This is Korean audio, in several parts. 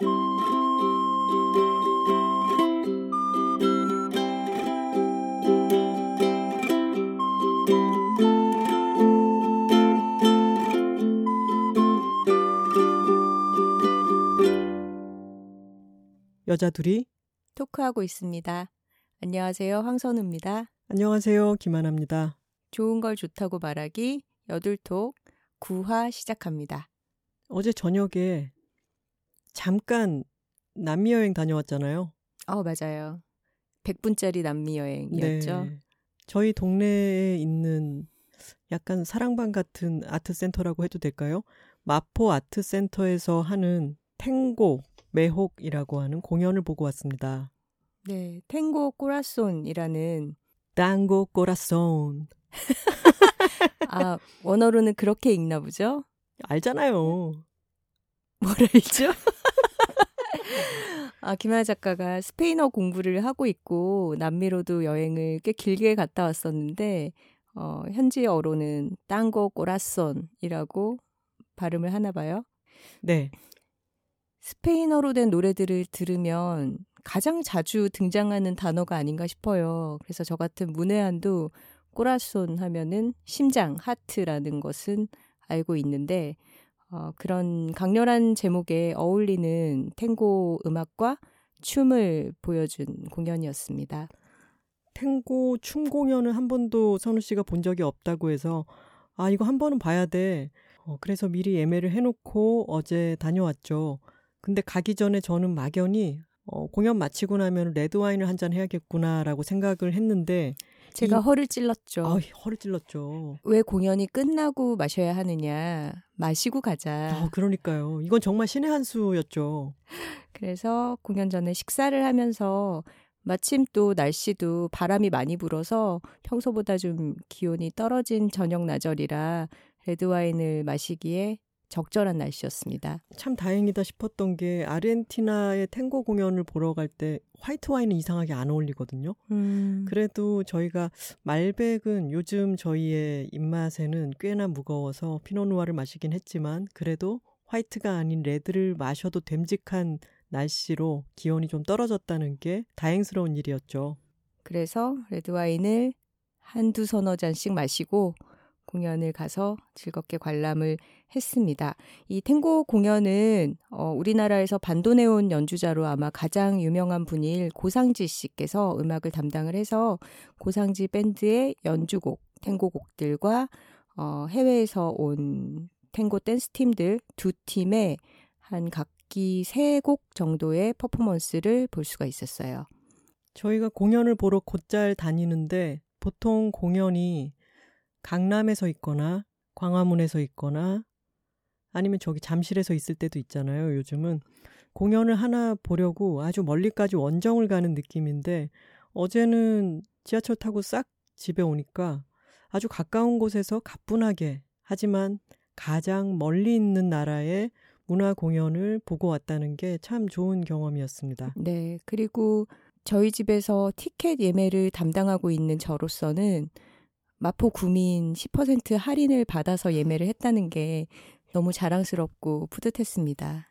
여자 둘이 토크하고 있습니다. 안녕하세요. 황선우입니다. 안녕하세요. 김하나입니다. 좋은 걸 좋다고 말하기 여둘톡 9화 시작합니다. 어제 저녁에 잠깐 남미 여행 다녀왔잖아요. 어, 맞아요. 100분짜리 남미 여행이었죠. 네. 저희 동네에 있는 약간 사랑방 같은 아트 센터라고 해도 될까요? 마포 아트 센터에서 하는 탱고 매혹이라고 하는 공연을 보고 왔습니다. 네, 탱고 꼬라손이라는 땅고 꼬라손. 아, 원어로는 그렇게 읽나 보죠? 알잖아요. 뭘 알죠? 아, 김하나 작가가 스페인어 공부를 하고 있고 남미로도 여행을 꽤 길게 갔다 왔었는데 어, 현지어로는 땅고 꼬라손이라고 발음을 하나 봐요. 네. 스페인어로 된 노래들을 들으면 가장 자주 등장하는 단어가 아닌가 싶어요. 그래서 저 같은 문외한도 corazón 하면은 심장, 하트라는 것은 알고 있는데 어, 그런 강렬한 제목에 어울리는 탱고 음악과 춤을 보여준 공연이었습니다. 탱고 춤 공연은 한 번도 선우 씨가 본 적이 없다고 해서 아 이거 한 번은 봐야 돼. 어, 그래서 미리 예매를 해놓고 어제 다녀왔죠. 근데 가기 전에 저는 막연히 어, 공연 마치고 나면 레드 와인을 한 잔 해야겠구나라고 생각을 했는데 제가 이- 허를 찔렀죠. 아, 허를 찔렀죠. 왜 공연이 끝나고 마셔야 하느냐. 마시고 가자. 아, 그러니까요. 이건 정말 신의 한 수였죠. 그래서 공연 전에 식사를 하면서 마침 또 날씨도 바람이 많이 불어서 평소보다 좀 기온이 떨어진 저녁 나절이라 레드와인을 마시기에 적절한 날씨였습니다. 참 다행이다 싶었던 게 아르헨티나의 탱고 공연을 보러 갈 때 화이트 와인은 이상하게 안 어울리거든요. 음, 그래도 저희가 Malbec은 요즘 저희의 입맛에는 꽤나 무거워서 Pinot Noir를 마시긴 했지만 그래도 화이트가 아닌 레드를 마셔도 됨직한 날씨로 기온이 좀 떨어졌다는 게 다행스러운 일이었죠. 그래서 레드 와인을 한두 서너 잔씩 마시고 공연을 가서 즐겁게 관람을 했습니다. 이 탱고 공연은 어, 우리나라에서 반도네온 연주자로 아마 가장 유명한 분일 고상지 씨께서 음악을 담당을 해서 고상지 밴드의 연주곡, 탱고곡들과 어, 해외에서 온 탱고 댄스 팀들 두 팀의 한 각기 세 곡 정도의 퍼포먼스를 볼 수가 있었어요. 저희가 공연을 보러 곧잘 다니는데 보통 공연이 강남에서 있거나 광화문에서 있거나 아니면 저기 잠실에서 있을 때도 있잖아요. 요즘은 공연을 하나 보려고 아주 멀리까지 원정을 가는 느낌인데 어제는 지하철 타고 싹 집에 오니까 아주 가까운 곳에서 가뿐하게 하지만 가장 멀리 있는 나라의 문화 공연을 보고 왔다는 게 참 좋은 경험이었습니다. 네. 그리고 저희 집에서 티켓 예매를 담당하고 있는 저로서는 마포 구민 10% 할인을 받아서 예매를 했다는 게 너무 자랑스럽고 뿌듯했습니다.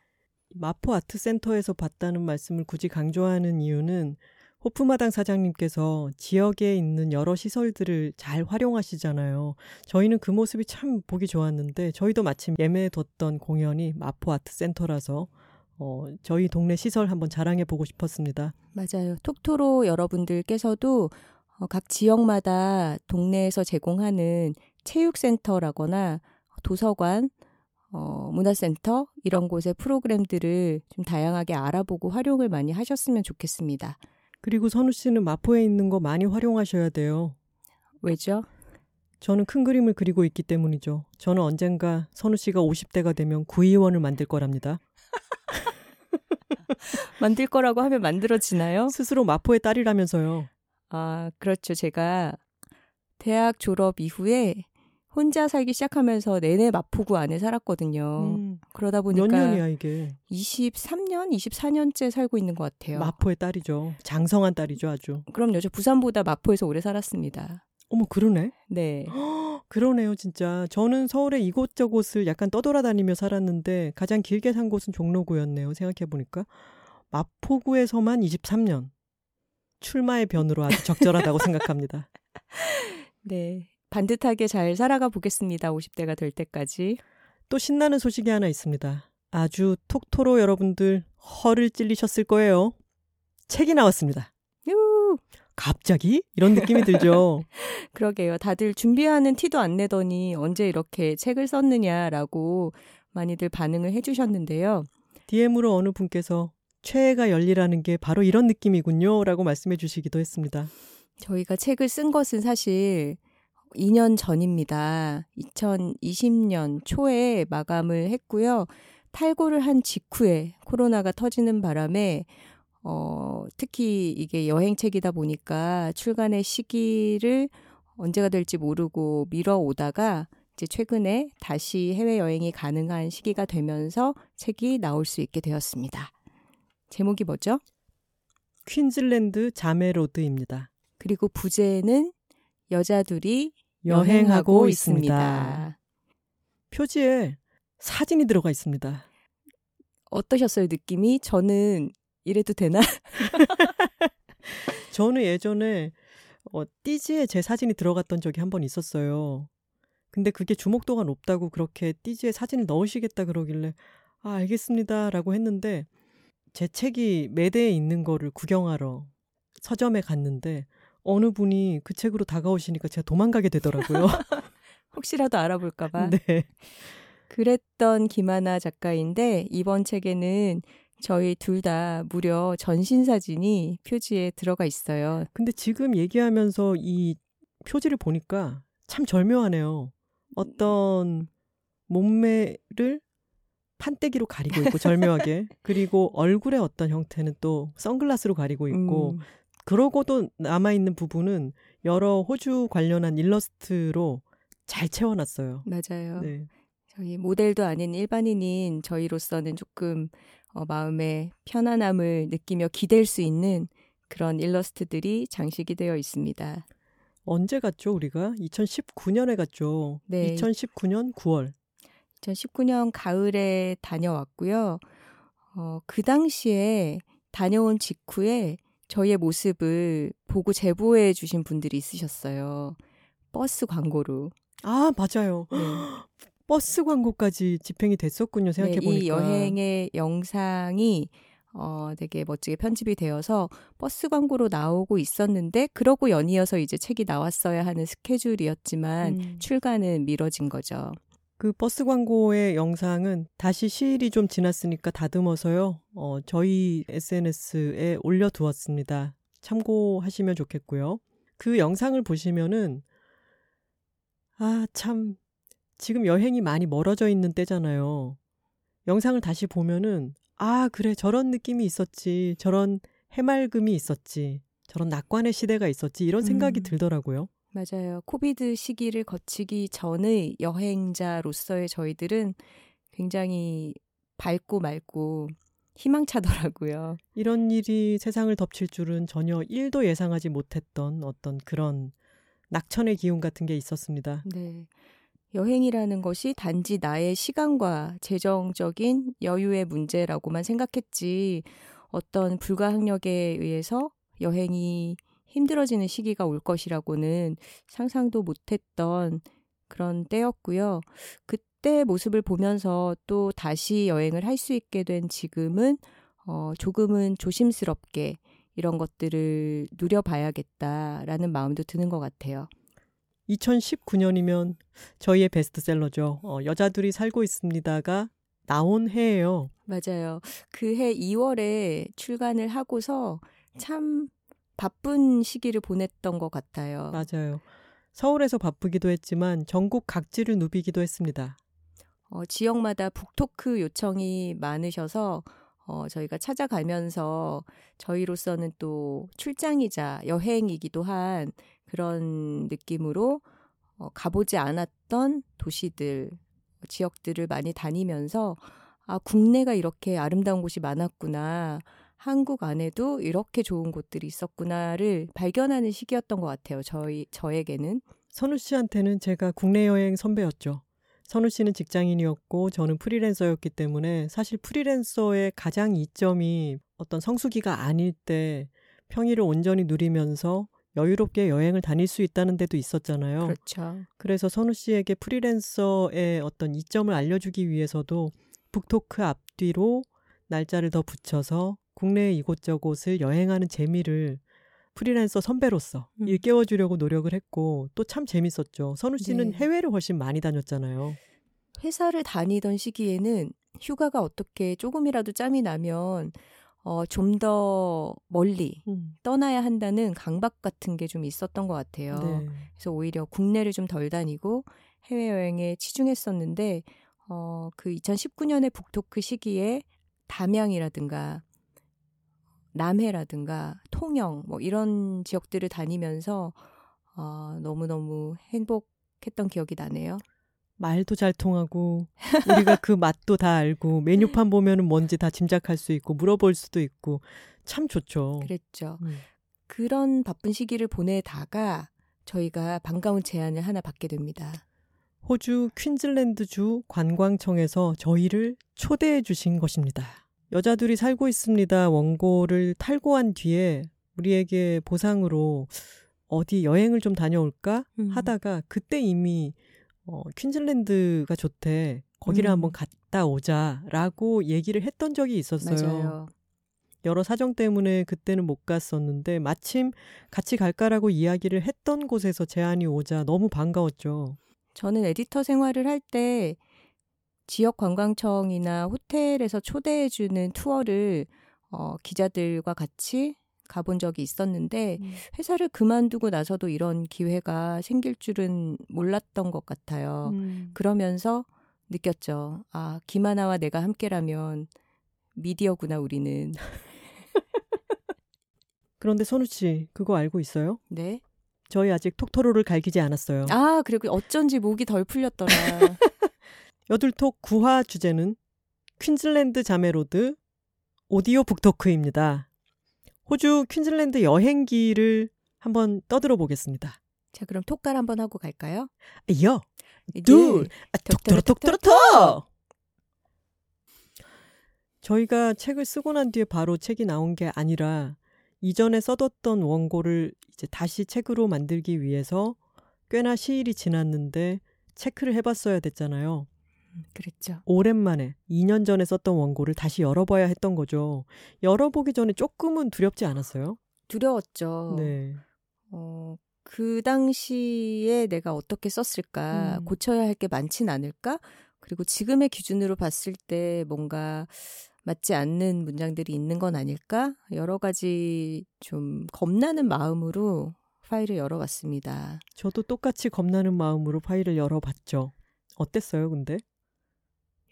마포 아트센터에서 봤다는 말씀을 굳이 강조하는 이유는 호프마당 사장님께서 지역에 있는 여러 시설들을 잘 활용하시잖아요. 저희는 그 모습이 참 보기 좋았는데 저희도 마침 예매해뒀던 공연이 마포 아트센터라서 어, 저희 동네 시설 한번 자랑해 보고 싶었습니다. 맞아요. 톡토로 여러분들께서도 어, 각 지역마다 동네에서 제공하는 체육센터라거나 도서관, 어, 문화센터 이런 곳의 프로그램들을 좀 다양하게 알아보고 활용을 많이 하셨으면 좋겠습니다. 그리고 선우 씨는 마포에 있는 거 많이 활용하셔야 돼요. 왜죠? 저는 큰 그림을 그리고 있기 때문이죠. 저는 언젠가 선우 씨가 50대가 되면 구의원을 만들 거랍니다. 만들 거라고 하면 만들어지나요? 스스로 마포의 딸이라면서요. 아, 그렇죠. 제가 대학 졸업 이후에 혼자 살기 시작하면서 내내 마포구 안에 살았거든요. 음, 그러다 몇 보니까 년이야 이게? 23년, 24년째 살고 있는 것 같아요. 마포의 딸이죠. 장성한 딸이죠, 아주. 그럼요. 저 부산보다 마포에서 오래 살았습니다. 어머, 그러네. 네. 그러네요, 진짜. 저는 서울의 이곳저곳을 약간 떠돌아다니며 살았는데 가장 길게 산 곳은 종로구였네요. 생각해 보니까 마포구에서만 23년. 출마의 변으로 아주 적절하다고 생각합니다. 네. 반듯하게 잘 살아가 보겠습니다. 50대가 될 때까지. 또 신나는 소식이 하나 있습니다. 아주 톡토로 여러분들 허를 찔리셨을 거예요. 책이 나왔습니다. 유! 갑자기? 이런 느낌이 들죠. 그러게요. 다들 준비하는 티도 안 내더니 언제 이렇게 책을 썼느냐라고 많이들 반응을 해주셨는데요. DM으로 어느 분께서 최애가 열리라는 게 바로 이런 느낌이군요. 라고 말씀해 주시기도 했습니다. 저희가 책을 쓴 것은 사실 2년 전입니다. 2020년 초에 마감을 했고요. 탈고를 한 직후에 코로나가 터지는 바람에 어, 특히 이게 여행책이다 보니까 출간의 시기를 언제가 될지 모르고 미뤄오다가 이제 최근에 다시 해외여행이 가능한 시기가 되면서 책이 나올 수 있게 되었습니다. 제목이 뭐죠? 퀸즐랜드 자메로드입니다. 그리고 부제는 여자들이 여행하고 있습니다. 있습니다. 표지에 사진이 들어가 있습니다. 어떠셨어요, 느낌이? 저는 이래도 되나? 저는 예전에 어, 띠지에 제 사진이 들어갔던 적이 한 번 있었어요. 근데 그게 주목도가 높다고 그렇게 띠지에 사진을 넣으시겠다 그러길래 아 알겠습니다 라고 했는데 제 책이 매대에 있는 거를 구경하러 서점에 갔는데 어느 분이 그 책으로 다가오시니까 제가 도망가게 되더라고요. 혹시라도 알아볼까봐. 네. 그랬던 김하나 작가인데 이번 책에는 저희 둘 다 무려 전신 사진이 표지에 들어가 있어요. 근데 지금 얘기하면서 이 표지를 보니까 참 절묘하네요. 어떤 몸매를 판때기로 가리고 있고 절묘하게 그리고 얼굴의 어떤 형태는 또 선글라스로 가리고 있고 음, 그러고도 남아 있는 부분은 여러 호주 관련한 일러스트로 잘 채워놨어요. 맞아요. 네. 저희 모델도 아닌 일반인인 저희로서는 조금 어, 마음의 편안함을 느끼며 기댈 수 있는 그런 일러스트들이 장식이 되어 있습니다. 언제 갔죠 우리가? 2019년에 갔죠. 네. 2019년 9월. 2019년 가을에 다녀왔고요. 어, 그 당시에 다녀온 직후에 저희의 모습을 보고 제보해 주신 분들이 있으셨어요. 버스 광고로. 아 맞아요. 네. 버스 광고까지 집행이 됐었군요. 생각해 네, 보니까. 이 여행의 영상이 어, 되게 멋지게 편집이 되어서 버스 광고로 나오고 있었는데 그러고 연이어서 이제 책이 나왔어야 하는 스케줄이었지만 음. 출간은 미뤄진 거죠. 그 버스 광고의 영상은 다시 시일이 좀 지났으니까 다듬어서요. 어, 저희 SNS에 올려두었습니다. 참고하시면 좋겠고요. 그 영상을 보시면은 아, 참 지금 여행이 많이 멀어져 있는 때잖아요. 영상을 다시 보면은 아, 그래. 저런 느낌이 있었지. 저런 해맑음이 있었지. 저런 낙관의 시대가 있었지. 이런 생각이 음. 들더라고요. 맞아요. 코비드 시기를 거치기 전의 여행자로서의 저희들은 굉장히 밝고 맑고 희망차더라고요. 이런 일이 세상을 덮칠 줄은 전혀 1도 예상하지 못했던 어떤 그런 낙천의 기운 같은 게 있었습니다. 네. 여행이라는 것이 단지 나의 시간과 재정적인 여유의 문제라고만 생각했지 어떤 불가항력에 의해서 여행이 힘들어지는 시기가 올 것이라고는 상상도 못했던 그런 때였고요. 그때 모습을 보면서 또 다시 여행을 할 수 있게 된 지금은 어, 조금은 조심스럽게 이런 것들을 누려봐야겠다라는 마음도 드는 것 같아요. 2019년이면 저희의 베스트셀러죠. 어, 여자들이 살고 있습니다가 나온 해예요. 맞아요. 그 해 2월에 출간을 하고서 참 바쁜 시기를 보냈던 것 같아요. 맞아요. 서울에서 바쁘기도 했지만 전국 각지를 누비기도 했습니다. 어, 지역마다 북토크 요청이 많으셔서 어, 저희가 찾아가면서 저희로서는 또 출장이자 여행이기도 한 그런 느낌으로 어, 가보지 않았던 도시들, 지역들을 많이 다니면서 아, 국내가 이렇게 아름다운 곳이 많았구나. 한국 안에도 이렇게 좋은 곳들이 있었구나를 발견하는 시기였던 것 같아요. 저희, 저에게는. 선우 씨한테는 제가 국내 여행 선배였죠. 선우 씨는 직장인이었고 저는 프리랜서였기 때문에 사실 프리랜서의 가장 이점이 어떤 성수기가 아닐 때 평일을 온전히 누리면서 여유롭게 여행을 다닐 수 있다는 데도 있었잖아요. 그렇죠. 그래서 선우 씨에게 프리랜서의 어떤 이점을 알려주기 위해서도 북토크 앞뒤로 날짜를 더 붙여서 국내 이곳저곳을 여행하는 재미를 프리랜서 선배로서 음. 일깨워 주려고 노력을 했고 또 참 재밌었죠. 선우 씨는 네. 해외를 훨씬 많이 다녔잖아요. 회사를 다니던 시기에는 휴가가 어떻게 조금이라도 짬이 나면 어, 좀 더 멀리 음. 떠나야 한다는 강박 같은 게 좀 있었던 것 같아요. 네. 그래서 오히려 국내를 좀 덜 다니고 해외여행에 치중했었는데, 어, 그 2019년의 북토크 시기에 담양이라든가 남해라든가 통영 뭐 이런 지역들을 다니면서 어, 너무너무 행복했던 기억이 나네요. 말도 잘 통하고 우리가 그 맛도 다 알고 메뉴판 보면은 뭔지 다 짐작할 수 있고 물어볼 수도 있고 참 좋죠. 그랬죠. 음. 그런 바쁜 시기를 보내다가 저희가 반가운 제안을 하나 받게 됩니다. 호주 퀸즐랜드주 관광청에서 저희를 초대해 주신 것입니다. 여자들이 살고 있습니다. 원고를 탈고한 뒤에 우리에게 보상으로 어디 여행을 좀 다녀올까 음. 하다가 그때 이미 어, 퀸즐랜드가 좋대. 거기를 음. 한번 갔다 오자라고 얘기를 했던 적이 있었어요. 맞아요. 여러 사정 때문에 그때는 못 갔었는데 마침 같이 갈까라고 이야기를 했던 곳에서 제안이 오자 너무 반가웠죠. 저는 에디터 생활을 할 때 지역 관광청이나 호텔에서 초대해주는 투어를 어, 기자들과 같이 가본 적이 있었는데 음. 회사를 그만두고 나서도 이런 기회가 생길 줄은 몰랐던 것 같아요. 음. 그러면서 느꼈죠. 아, 김하나와 내가 함께라면 미디어구나 우리는. 그런데 선우 씨 그거 알고 있어요? 네. 저희 아직 톡토로를 갈기지 않았어요. 아, 그리고 어쩐지 목이 덜 풀렸더라. 여둘톡 9화 주제는 퀸즐랜드 자메로드 오디오 북토크입니다. 호주 퀸즐랜드 여행기를 한번 떠들어 보겠습니다. 자, 그럼 톡갈 한번 하고 갈까요? 여, 둘, 아, 톡토로 톡토로 톡! 저희가 책을 쓰고 난 뒤에 바로 책이 나온 게 아니라 이전에 써뒀던 원고를 이제 다시 책으로 만들기 위해서 꽤나 시일이 지났는데 체크를 해봤어야 됐잖아요. 그랬죠. 오랜만에 2년 전에 썼던 원고를 다시 열어봐야 했던 거죠. 열어보기 전에 조금은 두렵지 않았어요? 두려웠죠. 네. 어, 그 당시에 내가 어떻게 썼을까, 음. 고쳐야 할 게 많진 않을까, 그리고 지금의 기준으로 봤을 때 뭔가 맞지 않는 문장들이 있는 건 아닐까, 여러 가지 좀 겁나는 마음으로 파일을 열어봤습니다. 저도 똑같이 겁나는 마음으로 파일을 열어봤죠. 어땠어요, 근데?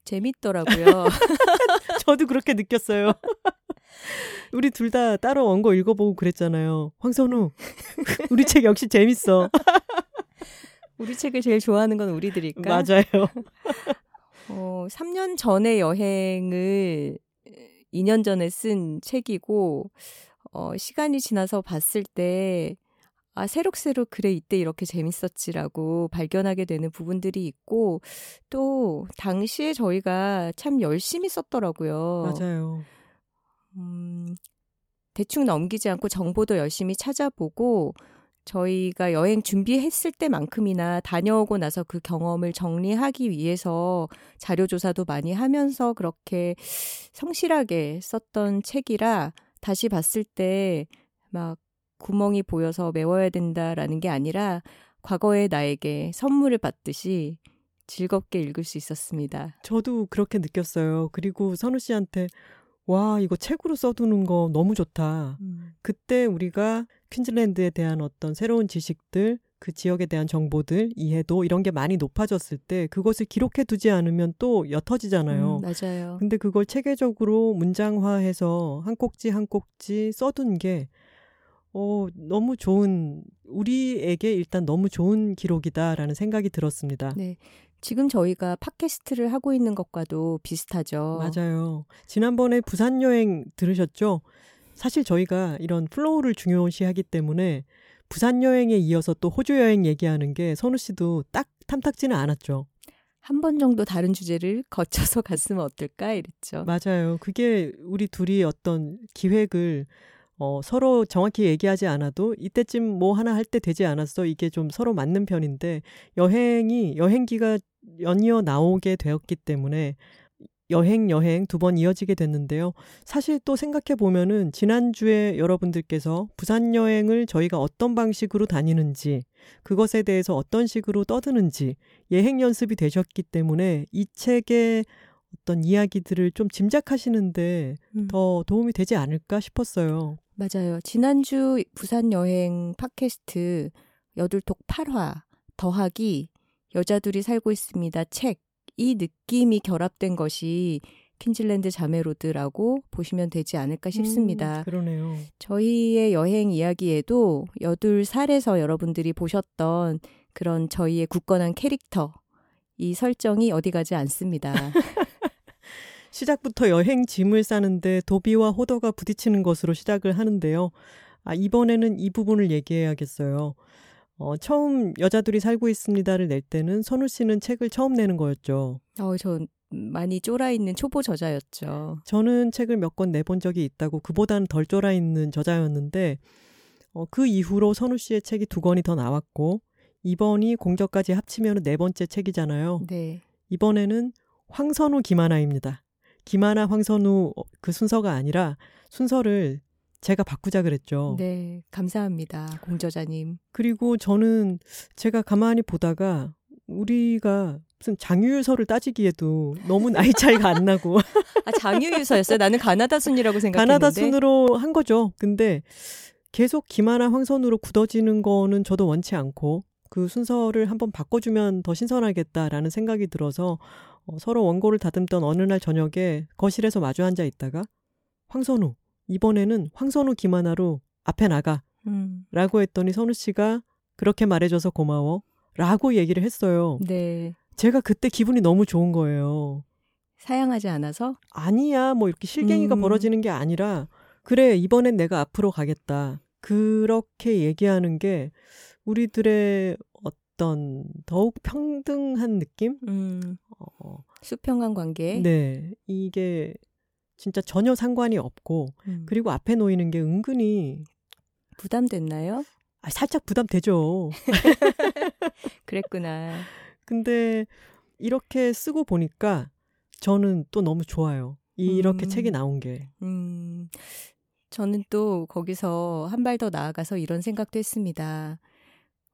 재밌더라고요. 저도 그렇게 느꼈어요. 우리 둘 다 따로 원고 읽어보고 그랬잖아요. 황선우, 우리 책 역시 재밌어. 우리 책을 제일 좋아하는 건 우리들일까? 맞아요. 어, 3년 전의 여행을 2년 전에 쓴 책이고, 어, 시간이 지나서 봤을 때, 아, 새록새록 그래, 이때 이렇게 재밌었지라고 발견하게 되는 부분들이 있고, 또, 당시에 저희가 참 열심히 썼더라고요. 맞아요. 음, 대충 넘기지 않고 정보도 열심히 찾아보고 저희가 여행 준비했을 때만큼이나 다녀오고 나서 그 경험을 정리하기 위해서 자료 조사도 많이 하면서 그렇게 성실하게 썼던 책이라 다시 봤을 때 막 구멍이 보여서 메워야 된다라는 게 아니라 과거의 나에게 선물을 받듯이 즐겁게 읽을 수 있었습니다. 저도 그렇게 느꼈어요. 그리고 선우 씨한테 와, 이거 책으로 써두는 거 너무 좋다. 그때 우리가 퀸즐랜드에 대한 어떤 새로운 지식들, 그 지역에 대한 정보들, 이해도 이런 게 많이 높아졌을 때 그것을 기록해 두지 않으면 또 옅어지잖아요. 음, 맞아요. 근데 그걸 체계적으로 문장화해서 한 꼭지 한 꼭지 써둔 게 어, 너무 좋은 우리에게 일단 너무 좋은 기록이다라는 생각이 들었습니다. 네. 지금 저희가 팟캐스트를 하고 있는 것과도 비슷하죠. 맞아요. 지난번에 부산 여행 들으셨죠? 사실 저희가 이런 flow를 중요시하기 때문에 부산 여행에 이어서 또 호주 여행 얘기하는 게 선우 씨도 딱 탐탁지는 않았죠. 한 번 정도 다른 주제를 거쳐서 갔으면 어떨까 이랬죠. 맞아요. 그게 우리 둘이 어떤 기획을 어, 서로 정확히 얘기하지 않아도 이때쯤 뭐 하나 할 때 되지 않았어. 이게 좀 서로 맞는 편인데 여행이 여행기가 연이어 나오게 되었기 때문에 여행 여행 두 번 이어지게 됐는데요. 사실 또 생각해 보면은 지난주에 여러분들께서 부산 여행을 저희가 어떤 방식으로 다니는지 그것에 대해서 어떤 식으로 떠드는지 예행 연습이 되셨기 때문에 이 책의 어떤 이야기들을 좀 짐작하시는데 음. 더 도움이 되지 않을까 싶었어요. 맞아요. 지난주 부산 여행 팟캐스트 여둘톡 8화 더하기 여자들이 살고 있습니다. 책. 이 느낌이 결합된 것이 퀸즐랜드 자매로드라고 보시면 되지 않을까 싶습니다. 음, 그러네요. 저희의 여행 이야기에도 여둘 살에서 여러분들이 보셨던 그런 저희의 굳건한 캐릭터 이 설정이 어디 가지 않습니다. 시작부터 여행 짐을 싸는데 도비와 호더가 부딪히는 것으로 시작을 하는데요. 아, 이번에는 이 부분을 얘기해야겠어요. 어, 처음 여자들이 살고 있습니다를 낼 때는 선우 씨는 책을 처음 내는 거였죠. 어, 전 많이 쫄아 있는 초보 저자였죠. 저는 책을 몇 권 내본 적이 있다고 그보다는 덜 쫄아 있는 저자였는데 어, 그 이후로 선우 씨의 책이 두 권이 더 나왔고 이번이 공저까지 합치면 네 번째 책이잖아요. 네. 이번에는 황선우 김하나입니다. 김하나 황선우 어, 그 순서가 아니라 순서를 제가 바꾸자 그랬죠. 네, 감사합니다. 공저자님. 그리고 저는 제가 가만히 보다가 우리가 무슨 장유유서를 따지기에도 너무 나이 차이가 안 나고 아, 장유유서였어요? 나는 가나다 순이라고 생각했는데. 가나다 순으로 한 거죠. 근데 계속 김하나 황선우로 굳어지는 거는 저도 원치 않고 그 순서를 한번 바꿔주면 더 신선하겠다라는 생각이 들어서 어, 서로 원고를 다듬던 어느 날 저녁에 거실에서 마주 앉아 있다가 황선우 이번에는 황선우 김하나로 앞에 나가 음, 라고 했더니 선우 씨가 그렇게 말해줘서 고마워 라고 얘기를 했어요. 네. 제가 그때 기분이 너무 좋은 거예요. 사양하지 않아서? 아니야, 뭐 이렇게 실갱이가 음. 벌어지는 게 아니라, 그래, 이번엔 내가 앞으로 가겠다. 그렇게 얘기하는 게 우리들의 어떤 더욱 평등한 느낌? 음, 어, 수평한 관계. 네. 이게 진짜 전혀 상관이 없고, 음, 그리고 앞에 놓이는 게 은근히 부담됐나요? 아, 살짝 부담되죠. 그랬구나. 근데 이렇게 쓰고 보니까 저는 또 너무 좋아요. 이렇게 음. 책이 나온 게. 음, 저는 또 거기서 한 발 더 나아가서 이런 생각도 했습니다.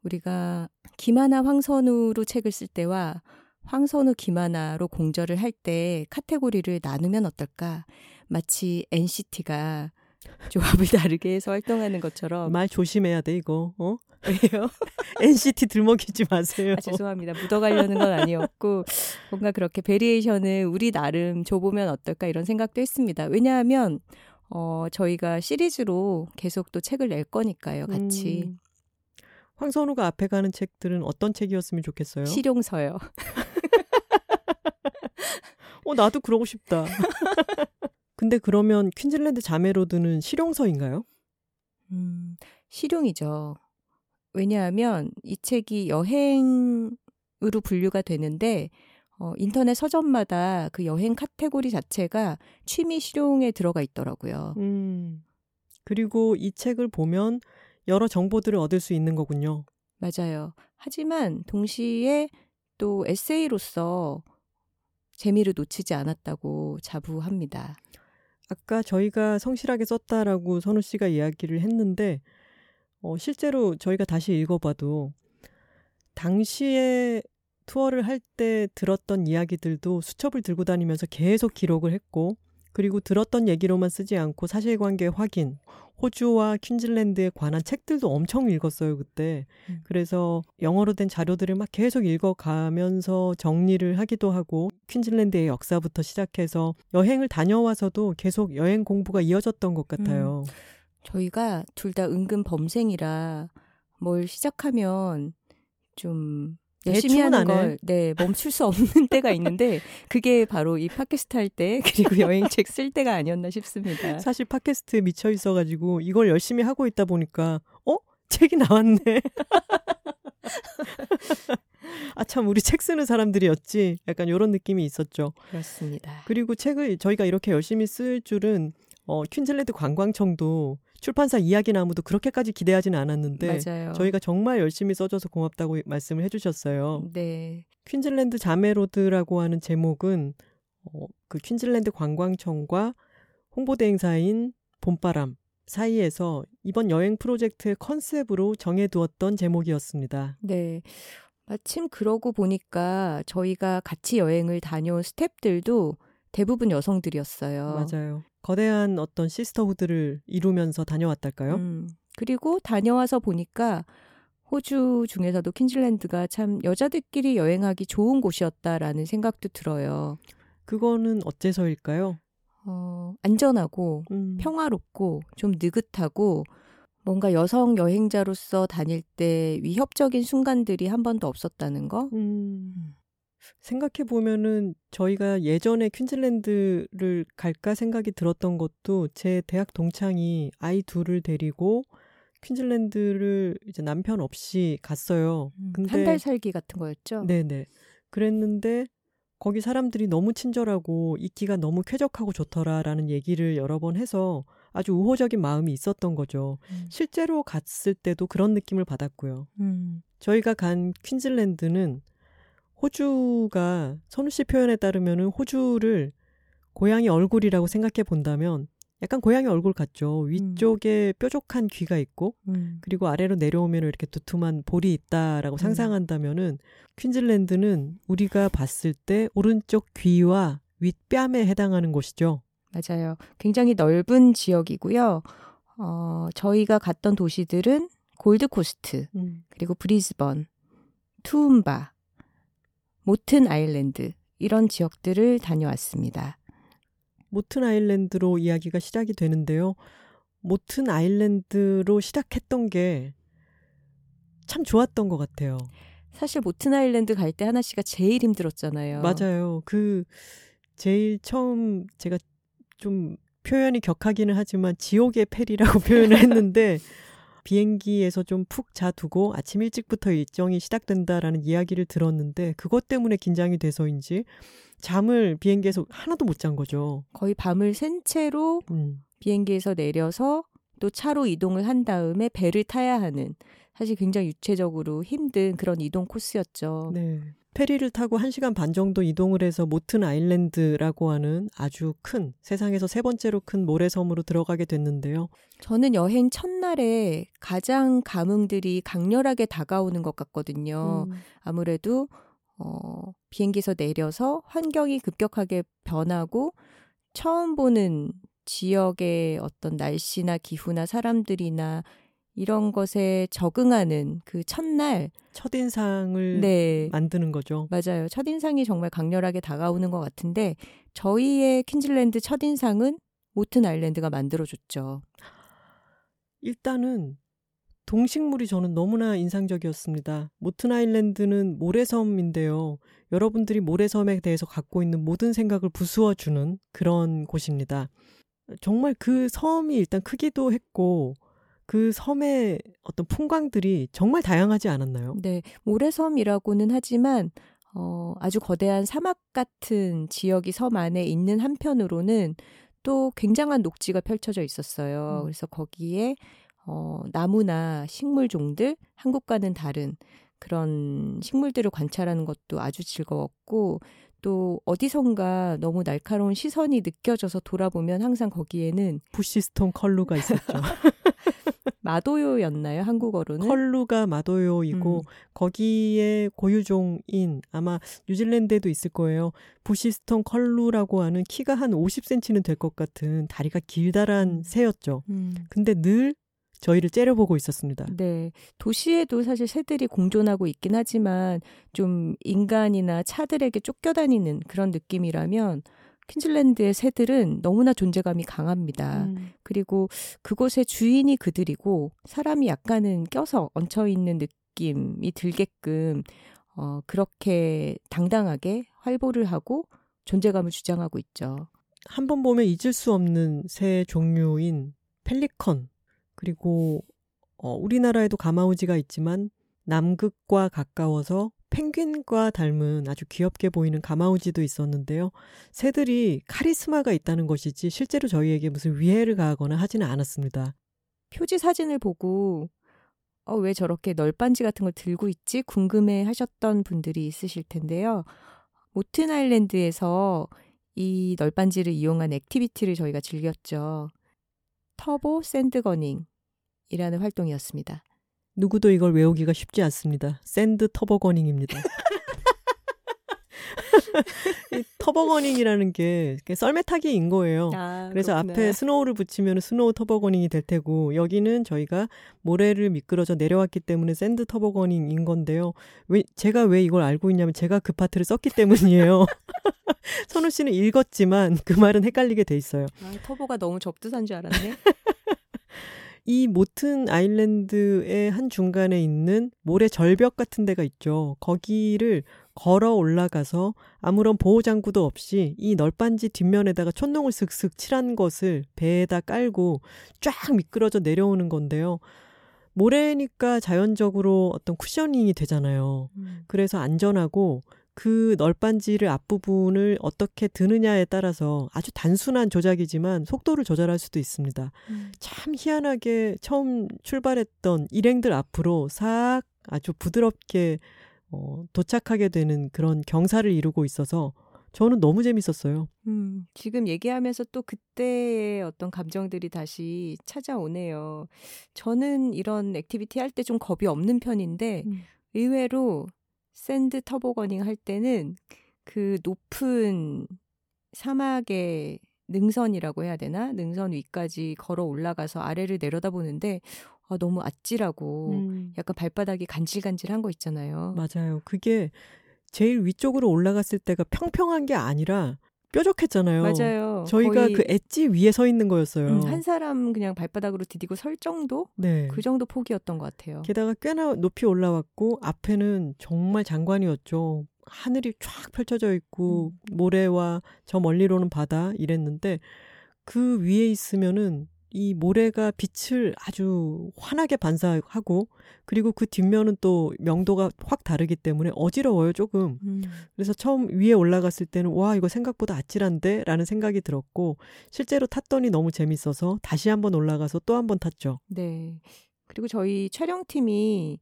우리가 김하나 황선우로 책을 쓸 때와 황선우 김하나로 공저를 할때 카테고리를 나누면 어떨까? 마치 NCT가 조합을 다르게 해서 활동하는 것처럼 말 조심해야 돼, 이거. 어? 왜요? NCT 들먹이지 마세요. 아, 죄송합니다. 묻어가려는 건 아니었고 뭔가 그렇게 variation을 우리 나름 줘보면 어떨까 이런 생각도 했습니다. 왜냐하면 어, 저희가 시리즈로 계속 또 책을 낼 거니까요. 같이 음, 황선우가 앞에 가는 책들은 어떤 책이었으면 좋겠어요? 실용서요. 어, 나도 그러고 싶다. 근데 그러면 퀸즐랜드 자매로드는 실용서인가요? 음, 실용이죠. 왜냐하면 이 책이 여행으로 분류가 되는데 어, 인터넷 서점마다 그 여행 카테고리 자체가 취미 실용에 들어가 있더라고요. 음. 그리고 이 책을 보면 여러 정보들을 얻을 수 있는 거군요. 맞아요. 하지만 동시에 또 에세이로서 재미를 놓치지 않았다고 자부합니다. 아까 저희가 성실하게 썼다라고 선우 씨가 이야기를 했는데, 어, 실제로 저희가 다시 읽어봐도, 당시에 투어를 할 때 들었던 이야기들도 수첩을 들고 다니면서 계속 기록을 했고, 그리고 들었던 얘기로만 쓰지 않고 사실관계 확인, 호주와 퀸즐랜드에 관한 책들도 엄청 읽었어요, 그때. 음. 그래서 영어로 된 자료들을 막 계속 읽어가면서 정리를 하기도 하고, 퀸즐랜드의 역사부터 시작해서 여행을 다녀와서도 계속 여행 공부가 이어졌던 것 같아요. 저희가 둘 다 은근 범생이라 뭘 시작하면 좀 열심히 대충은 하는. 걸 네, 멈출 수 없는 때가 있는데 그게 바로 이 팟캐스트 할 때 그리고 여행책 쓸 때가 아니었나 싶습니다. 사실 팟캐스트에 미쳐 있어 가지고 이걸 열심히 하고 있다 보니까, 어? 책이 나왔네. 아, 참, 우리 책 쓰는 사람들이었지. 약간 이런 느낌이 있었죠. 그렇습니다. 그리고 책을 저희가 이렇게 열심히 쓸 줄은, 어, 퀸즐랜드 관광청도 출판사 이야기 나무도 그렇게까지 기대하지는 않았는데, 맞아요. 저희가 정말 열심히 써줘서 고맙다고 말씀을 해주셨어요. 네. 퀸즐랜드 자메로드라고 하는 제목은, 어, 그 퀸즐랜드 관광청과 홍보대 행사인 봄바람 사이에서 이번 여행 프로젝트의 컨셉으로 정해두었던 제목이었습니다. 네. 마침 그러고 보니까 저희가 같이 여행을 다녀온 스탭들도 대부분 여성들이었어요. 맞아요. 거대한 어떤 시스터후드를 이루면서 다녀왔달까요? 음, 그리고 다녀와서 보니까 호주 중에서도 퀸즐랜드가 참 여자들끼리 여행하기 좋은 곳이었다라는 생각도 들어요. 그거는 어째서일까요? 어, 안전하고 음, 평화롭고 좀 느긋하고 뭔가 여성 여행자로서 다닐 때 위협적인 순간들이 한 번도 없었다는 거? 음, 생각해 보면은 저희가 예전에 퀸즐랜드를 갈까 생각이 들었던 것도 제 대학 동창이 아이 둘을 데리고 퀸즐랜드를 이제 남편 없이 갔어요. 근데 음, 한달 살기 같은 거였죠? 네네. 그랬는데 거기 사람들이 너무 친절하고 있기가 너무 쾌적하고 좋더라라는 얘기를 여러 번 해서 아주 우호적인 마음이 있었던 거죠. 음. 실제로 갔을 때도 그런 느낌을 받았고요. 음, 저희가 간 퀸즐랜드는 호주가 선우 씨 표현에 따르면은 호주를 고양이 얼굴이라고 생각해 본다면 약간 고양이 얼굴 같죠. 위쪽에 뾰족한 귀가 있고 음. 그리고 아래로 내려오면 이렇게 두툼한 볼이 있다라고 음. 상상한다면은 퀸즐랜드는 우리가 봤을 때 오른쪽 귀와 윗뺨에 해당하는 곳이죠. 맞아요. 굉장히 넓은 지역이고요. 어, 저희가 갔던 도시들은 골드코스트, 그리고 브리즈번, 투움바, 모튼 아일랜드 이런 지역들을 다녀왔습니다. 모튼 아일랜드로 이야기가 시작이 되는데요. 모튼 아일랜드로 시작했던 게 참 좋았던 것 같아요. 사실 모튼 아일랜드 갈 때 하나 씨가 제일 힘들었잖아요. 맞아요. 그 제일 처음 제가 좀 표현이 격하기는 하지만 지옥의 페리라고 표현을 했는데 비행기에서 좀 푹 자두고 아침 일찍부터 일정이 시작된다라는 이야기를 들었는데 그것 때문에 긴장이 돼서인지 잠을 비행기에서 하나도 못 잔 거죠. 거의 밤을 샌 채로 음. 비행기에서 내려서 또 차로 이동을 한 다음에 배를 타야 하는 사실 굉장히 유체적으로 힘든 그런 이동 코스였죠. 네. 페리를 타고 1시간 반 정도 이동을 해서 모튼 아일랜드라고 하는 아주 큰 세상에서 세 번째로 큰 모래섬으로 들어가게 됐는데요. 저는 여행 첫날에 가장 감흥들이 강렬하게 다가오는 것 같거든요. 음. 아무래도 어, 비행기에서 내려서 환경이 급격하게 변하고 처음 보는 지역의 어떤 날씨나 기후나 사람들이나 이런 것에 적응하는 그 첫날, 첫인상을 네, 만드는 거죠. 맞아요. 첫인상이 정말 강렬하게 다가오는 것 같은데 저희의 퀸즐랜드 첫인상은 모튼 아일랜드가 만들어줬죠. 일단은 동식물이 저는 너무나 인상적이었습니다. 모튼 아일랜드는 모래섬인데요. 여러분들이 모래섬에 대해서 갖고 있는 모든 생각을 부수어주는 그런 곳입니다. 정말 그 섬이 일단 크기도 했고 그 섬의 어떤 풍광들이 정말 다양하지 않았나요? 네, 모래섬이라고는 하지만 어, 아주 거대한 사막 같은 지역이 섬 안에 있는 한편으로는 또 굉장한 녹지가 펼쳐져 있었어요. 음. 그래서 거기에 어, 나무나 식물 종들 한국과는 다른 그런 식물들을 관찰하는 것도 아주 즐거웠고 또 어디선가 너무 날카로운 시선이 느껴져서 돌아보면 항상 거기에는 부시스톤 컬루가 있었죠. 마도요였나요? 한국어로는? 컬루가 마도요이고 음. 거기에 고유종인 아마 뉴질랜드에도 있을 거예요. 부시스톤 컬루라고 하는 키가 한 50cm는 될 것 같은 다리가 길다란 새였죠. 음. 근데 늘 저희를 째려보고 있었습니다. 네. 도시에도 사실 새들이 공존하고 있긴 하지만 좀 인간이나 차들에게 쫓겨다니는 그런 느낌이라면 퀸즐랜드의 새들은 너무나 존재감이 강합니다. 음. 그리고 그곳의 주인이 그들이고 사람이 약간은 껴서 얹혀 있는 느낌이 들게끔 어, 그렇게 당당하게 활보를 하고 존재감을 주장하고 있죠. 한 번 보면 잊을 수 없는 새 종류인 펠리컨 그리고 어, 우리나라에도 가마우지가 있지만 남극과 가까워서 펭귄과 닮은 아주 귀엽게 보이는 가마우지도 있었는데요. 새들이 카리스마가 있다는 것이지 실제로 저희에게 무슨 위해를 가하거나 하지는 않았습니다. 표지 사진을 보고 어, 왜 저렇게 널빤지 같은 걸 들고 있지? 궁금해 하셨던 분들이 있으실 텐데요. 모튼 아일랜드에서 이 널빤지를 이용한 activity를 저희가 즐겼죠. 터보 sand거닝이라는 활동이었습니다. 누구도 이걸 외우기가 쉽지 않습니다. sand tobogganing입니다. 이 tobogganing이라는 게 썰매 타기인 거예요. 아, 그래서 그렇구나. 앞에 snow를 붙이면 snow tobogganing이 될 테고 여기는 저희가 모래를 미끄러져 내려왔기 때문에 sand tobogganing인 건데요. 왜 제가 왜 이걸 알고 있냐면 제가 그 파트를 썼기 때문이에요. 선우 씨는 읽었지만 그 말은 헷갈리게 돼 있어요. 아, 터보가 너무 접두산 줄 알았네. 이 모튼 아일랜드의 한 중간에 있는 모래 절벽 같은 데가 있죠. 거기를 걸어 올라가서 아무런 보호장구도 없이 이 널빤지 뒷면에다가 촛농을 슥슥 칠한 것을 배에다 깔고 쫙 미끄러져 내려오는 건데요. 모래니까 자연적으로 어떤 쿠셔닝이 되잖아요. 음. 그래서 안전하고 그 널빤지를 앞부분을 어떻게 드느냐에 따라서 아주 단순한 조작이지만 속도를 조절할 수도 있습니다. 음. 참 희한하게 처음 출발했던 일행들 앞으로 싹 아주 부드럽게 어, 도착하게 되는 그런 경사를 이루고 있어서 저는 너무 재밌었어요. 음, 지금 얘기하면서 또 그때의 어떤 감정들이 다시 찾아오네요. 저는 이런 activity 할 때 좀 겁이 없는 편인데 음. 의외로 sand tobogganing 할 때는 그 높은 사막의 능선이라고 해야 되나? 능선 위까지 걸어 올라가서 아래를 내려다보는데 아, 너무 아찔하고 음. 약간 발바닥이 간질간질한 거 있잖아요. 맞아요. 그게 제일 위쪽으로 올라갔을 때가 평평한 게 아니라 뾰족했잖아요. 맞아요. 저희가 그 엣지 위에 서 있는 거였어요. 음, 한 사람 그냥 발바닥으로 디디고 설 정도? 네. 그 정도 폭이었던 것 같아요. 게다가 꽤나 높이 올라왔고 앞에는 정말 장관이었죠. 하늘이 쫙 펼쳐져 있고 음. 모래와 저 멀리로는 바다 이랬는데 그 위에 있으면은 이 모래가 빛을 아주 환하게 반사하고 그리고 그 뒷면은 또 명도가 확 다르기 때문에 어지러워요 조금. 음. 그래서 처음 위에 올라갔을 때는 와 이거 생각보다 아찔한데 라는 생각이 들었고 실제로 탔더니 너무 재밌어서 다시 한번 올라가서 또 한 번 탔죠. 네. 그리고 저희 촬영팀이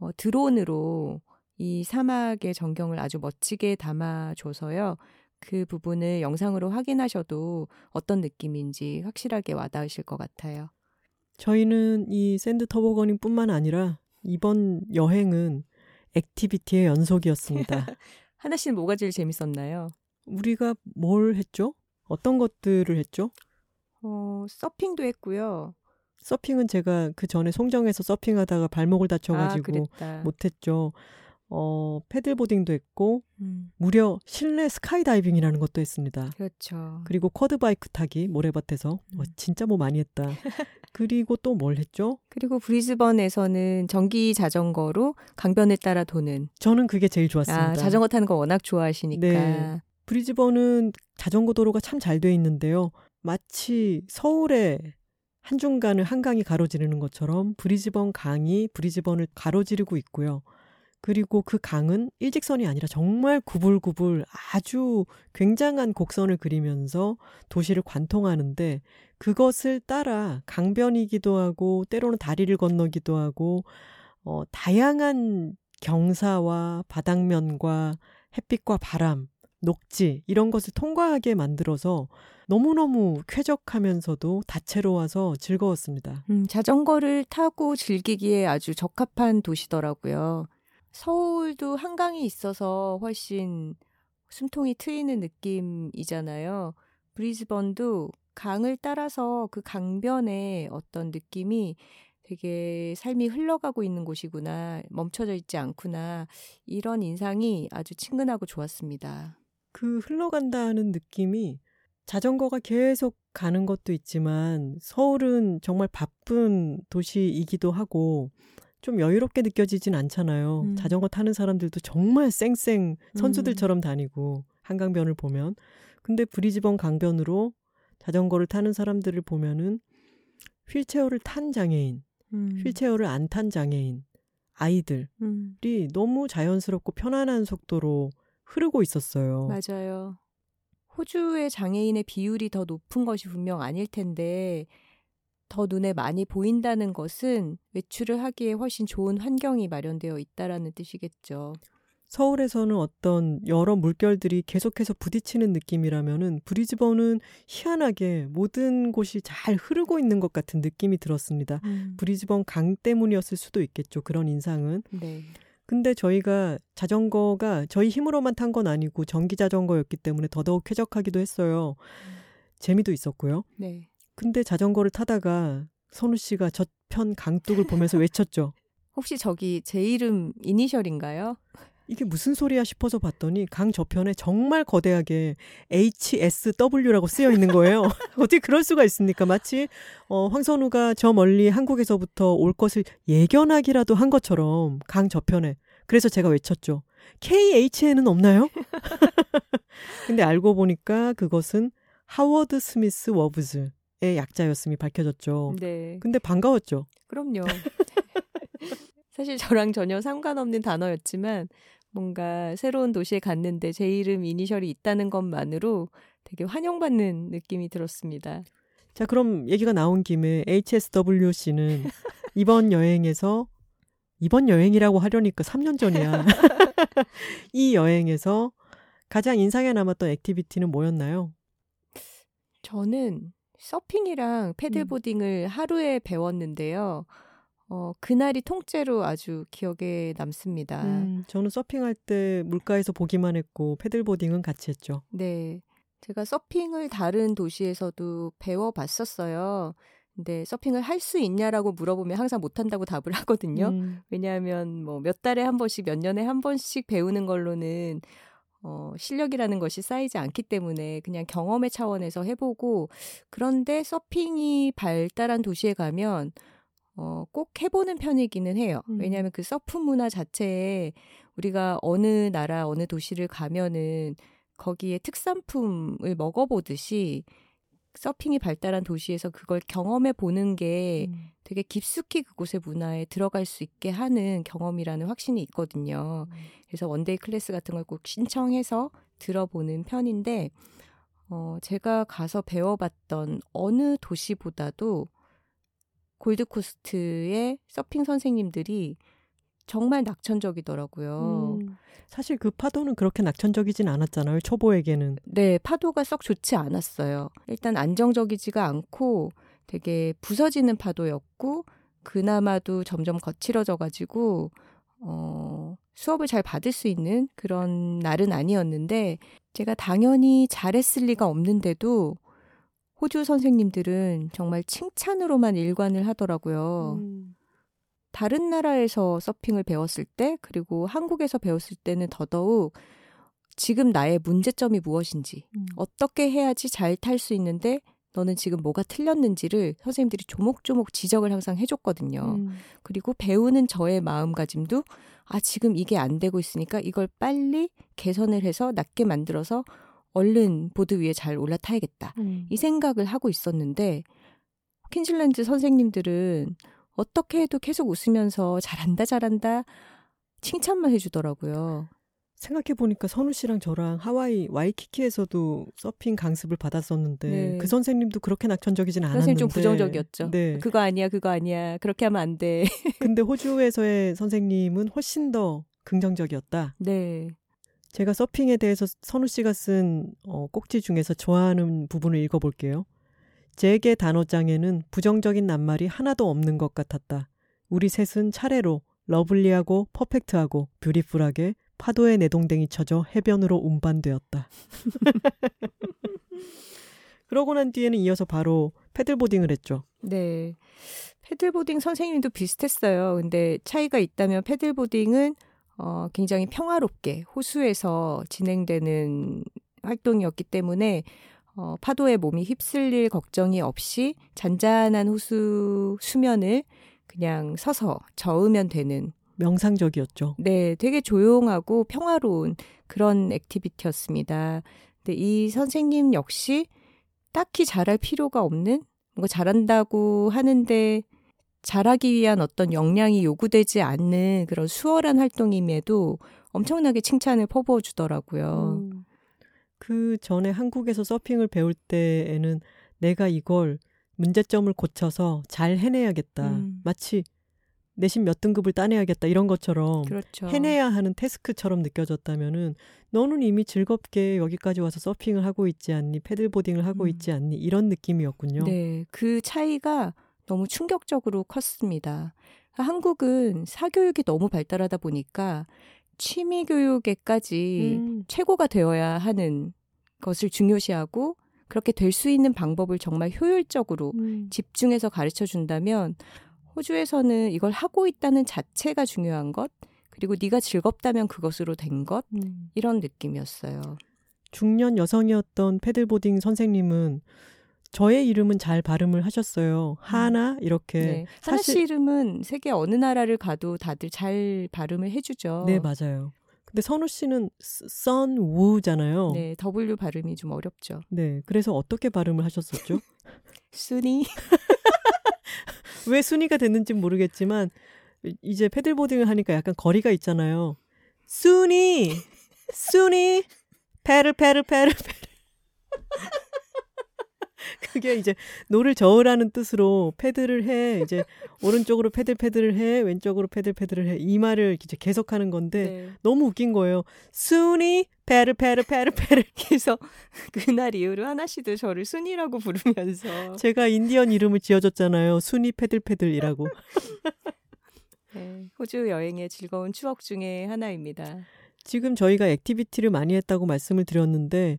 어, 드론으로 이 사막의 전경을 아주 멋지게 담아줘서요. 그 부분을 영상으로 확인하셔도 어떤 느낌인지 확실하게 와닿으실 것 같아요. 저희는 이 sand tobogganing 뿐만 아니라 이번 여행은 activity의 연속이었습니다. 하나 씨는 뭐가 제일 재밌었나요? 우리가 뭘 했죠? 어떤 것들을 했죠? 어, 서핑도 했고요. 서핑은 제가 그 전에 송정에서 서핑하다가 발목을 다쳐가지고 아, 못했죠. 어, paddle boarding도 했고, 음. 무려 실내 스카이다이빙이라는 것도 했습니다. 그렇죠. 그리고 쿼드바이크 타기, 모래밭에서. 음. 어, 진짜 뭐 많이 했다. 그리고 또 뭘 했죠? 그리고 브리즈번에서는 전기 자전거로 강변을 따라 도는. 저는 그게 제일 좋았습니다. 아, 자전거 타는 거 워낙 좋아하시니까. 네. 브리즈번은 자전거 도로가 참 잘 돼 있는데요. 마치 서울의 한중간을 한강이 가로지르는 것처럼 브리즈번 강이 브리즈번을 가로지르고 있고요. 그리고 그 강은 일직선이 아니라 정말 구불구불 아주 굉장한 곡선을 그리면서 도시를 관통하는데 그것을 따라 강변이기도 하고 때로는 다리를 건너기도 하고 어, 다양한 경사와 바닥면과 햇빛과 바람, 녹지 이런 것을 통과하게 만들어서 너무너무 쾌적하면서도 다채로워서 즐거웠습니다. 음, 자전거를 타고 즐기기에 아주 적합한 도시더라고요. 서울도 한강이 있어서 훨씬 숨통이 트이는 느낌이잖아요. 브리즈번도 강을 따라서 그 강변에 어떤 느낌이 되게 삶이 흘러가고 있는 곳이구나, 멈춰져 있지 않구나, 이런 인상이 아주 친근하고 좋았습니다. 그 흘러간다는 느낌이 자전거가 계속 가는 것도 있지만 서울은 정말 바쁜 도시이기도 하고 좀 여유롭게 느껴지진 않잖아요. 음. 자전거 타는 사람들도 정말 쌩쌩 선수들처럼 음. 다니고 한강변을 보면 근데 브리즈번 강변으로 자전거를 타는 사람들을 보면은 휠체어를 탄 장애인 음. 휠체어를 안 탄 장애인, 아이들이 음. 너무 자연스럽고 편안한 속도로 흐르고 있었어요. 맞아요. 호주의 장애인의 비율이 더 높은 것이 분명 아닐 텐데 더 눈에 많이 보인다는 것은 외출을 하기에 훨씬 좋은 환경이 마련되어 있다라는 뜻이겠죠. 서울에서는 어떤 여러 물결들이 계속해서 부딪히는 느낌이라면은 브리즈번은 희한하게 모든 곳이 잘 흐르고 있는 것 같은 느낌이 들었습니다. 음. 브리즈번 강 때문이었을 수도 있겠죠. 그런 인상은. 네. 근데 저희가 자전거가 저희 힘으로만 탄 건 아니고 전기 자전거였기 때문에 더더욱 쾌적하기도 했어요. 재미도 있었고요. 네. 근데 자전거를 타다가 선우 씨가 저편 강둑을 보면서 외쳤죠. 혹시 저기 제 이름 이니셜인가요? 이게 무슨 소리야 싶어서 봤더니 강 저편에 정말 거대하게 HSW라고 쓰여 있는 거예요. 어떻게 그럴 수가 있습니까? 마치 어, 황선우가 저 멀리 한국에서부터 올 것을 예견하기라도 한 것처럼 강 저편에. 그래서 제가 외쳤죠. KHN은 없나요? 근데 알고 보니까 그것은 하워드 스미스 워브즈의 약자였음이 밝혀졌죠. 네. 근데 반가웠죠. 그럼요. 사실 저랑 전혀 상관없는 단어였지만 뭔가 새로운 도시에 갔는데 제 이름 이니셜이 있다는 것만으로 되게 환영받는 느낌이 들었습니다. 자, 그럼 얘기가 나온 김에 HSWC는 이번 여행에서 이번 여행이라고 하려니까 3년 전이야. 이 여행에서 가장 인상에 남았던 activity는 뭐였나요? 저는 서핑이랑 paddle boarding을 하루에 배웠는데요. 어, 그날이 통째로 아주 기억에 남습니다. 음, 저는 서핑할 때 물가에서 보기만 했고 paddle boarding은 같이 했죠. 네. 제가 서핑을 다른 도시에서도 배워봤었어요. 근데 서핑을 할 수 있냐라고 물어보면 항상 못한다고 답을 하거든요. 음, 왜냐하면 뭐 몇 달에 한 번씩, 몇 년에 한 번씩 배우는 걸로는 어, 실력이라는 것이 쌓이지 않기 때문에 그냥 경험의 차원에서 해보고 그런데 서핑이 발달한 도시에 가면 어, 꼭 해보는 편이기는 해요. 음. 왜냐하면 그 서프 문화 자체에 우리가 어느 나라, 어느 도시를 가면은 거기에 특산품을 먹어보듯이 서핑이 발달한 도시에서 그걸 경험해 보는 게 음. 되게 깊숙이 그곳의 문화에 들어갈 수 있게 하는 경험이라는 확신이 있거든요. 그래서 one-day class 같은 걸 꼭 신청해서 들어보는 편인데, 어, 제가 가서 배워봤던 어느 도시보다도 골드코스트의 서핑 선생님들이 정말 낙천적이더라고요. 음, 사실 그 파도는 그렇게 낙천적이진 않았잖아요. 초보에게는. 네, 파도가 썩 좋지 않았어요. 일단 안정적이지가 않고 되게 부서지는 파도였고, 그나마도 점점 거칠어져 가지고, 어, 수업을 잘 받을 수 있는 그런 날은 아니었는데, 제가 당연히 잘했을 리가 없는데도, 호주 선생님들은 정말 칭찬으로만 일관을 하더라고요. 음, 다른 나라에서 서핑을 배웠을 때, 그리고 한국에서 배웠을 때는 더더욱 지금 나의 문제점이 무엇인지, 음. 어떻게 해야지 잘 탈 수 있는데 너는 지금 뭐가 틀렸는지를 선생님들이 조목조목 지적을 항상 해줬거든요. 음, 그리고 배우는 저의 마음가짐도 아, 지금 이게 안 되고 있으니까 이걸 빨리 개선을 해서 낫게 만들어서 얼른 보드 위에 잘 올라타야겠다. 음. 이 생각을 하고 있었는데 퀸즐랜드 선생님들은 어떻게 해도 계속 웃으면서 잘한다 잘한다 칭찬만 해주더라고요. 생각해 보니까 선우 씨랑 저랑 하와이 와이키키에서도 서핑 강습을 받았었는데 네. 그 선생님도 그렇게 낙천적이진 않았는데 선생님 좀 부정적이었죠. 네. 그거 아니야 그거 아니야 그렇게 하면 안 돼. 근데 호주에서의 선생님은 훨씬 더 긍정적이었다. 네. 제가 서핑에 대해서 선우 씨가 쓴 어, 꼭지 중에서 좋아하는 부분을 읽어볼게요. 제게 단어장에는 부정적인 낱말이 하나도 없는 것 같았다. 우리 셋은 차례로 lovely하고 perfect하고 beautiful하게 파도에 내동댕이 쳐져 해변으로 운반되었다. 그러고 난 뒤에는 이어서 바로 paddle boarding을 했죠. 네. paddle boarding 선생님도 비슷했어요. 근데 차이가 있다면 paddle boarding은 어, 굉장히 평화롭게 호수에서 진행되는 활동이었기 때문에 어, 파도에 몸이 휩쓸릴 걱정이 없이 잔잔한 호수 수면을 그냥 서서 저으면 되는 명상적이었죠. 네, 되게 조용하고 평화로운 그런 activity였습니다. 근데 이 선생님 역시 딱히 잘할 필요가 없는 뭔가 잘한다고 하는데 잘하기 위한 어떤 역량이 요구되지 않는 그런 수월한 활동임에도 엄청나게 칭찬을 퍼부어 주더라고요. 음. 그 전에 한국에서 서핑을 배울 때에는 내가 이걸 문제점을 고쳐서 잘 해내야겠다. 음. 마치 내신 몇 등급을 따내야겠다 이런 것처럼 그렇죠. 해내야 하는 태스크처럼 느껴졌다면은 너는 이미 즐겁게 여기까지 와서 서핑을 하고 있지 않니 패들보딩을 하고 음. 있지 않니 이런 느낌이었군요. 네, 그 차이가 너무 충격적으로 컸습니다. 한국은 사교육이 너무 발달하다 보니까 취미 교육에까지 음. 최고가 되어야 하는 것을 중요시하고 그렇게 될 수 있는 방법을 정말 효율적으로 음. 집중해서 가르쳐 준다면 호주에서는 이걸 하고 있다는 자체가 중요한 것 그리고 네가 즐겁다면 그것으로 된것 음. 이런 느낌이었어요. 중년 여성이었던 패들보딩 선생님은 저의 이름은 잘 발음을 하셨어요. 하나 이렇게. 네. 하나 씨 이름은 세계 어느 나라를 가도 다들 잘 발음을 해주죠. 네 맞아요. 근데 선우 씨는 선우잖아요. 네, W 발음이 좀 어렵죠. 네, 그래서 어떻게 발음을 하셨었죠? 순이. 왜 순이가 됐는지 모르겠지만 이제 paddle boarding을 하니까 약간 거리가 있잖아요. 순이, 순이, paddle paddle paddle paddle. 그게 이제 노를 저으라는 뜻으로 paddle을 해 이제 오른쪽으로 paddle paddle을 해 왼쪽으로 paddle paddle을 해 이 말을 이제 계속하는 건데 네. 너무 웃긴 거예요. 순이 paddle paddle paddle paddle 그래서 그날 이후로 하나 씨도 저를 순이라고 부르면서 제가 인디언 이름을 지어줬잖아요. 순이 paddle paddle이라고. 네, 호주 여행의 즐거운 추억 중에 하나입니다. 지금 저희가 activity를 많이 했다고 말씀을 드렸는데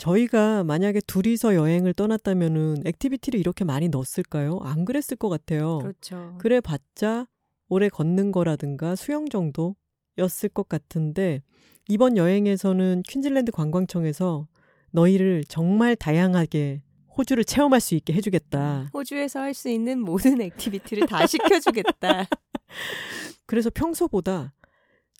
저희가 만약에 둘이서 여행을 떠났다면은 activity를 이렇게 많이 넣었을까요? 안 그랬을 것 같아요. 그렇죠. 그래 봤자 오래 걷는 거라든가 수영 정도였을 것 같은데 이번 여행에서는 퀸즐랜드 관광청에서 너희를 정말 다양하게 호주를 체험할 수 있게 해주겠다. 호주에서 할 수 있는 모든 activity를 다 시켜주겠다. 그래서 평소보다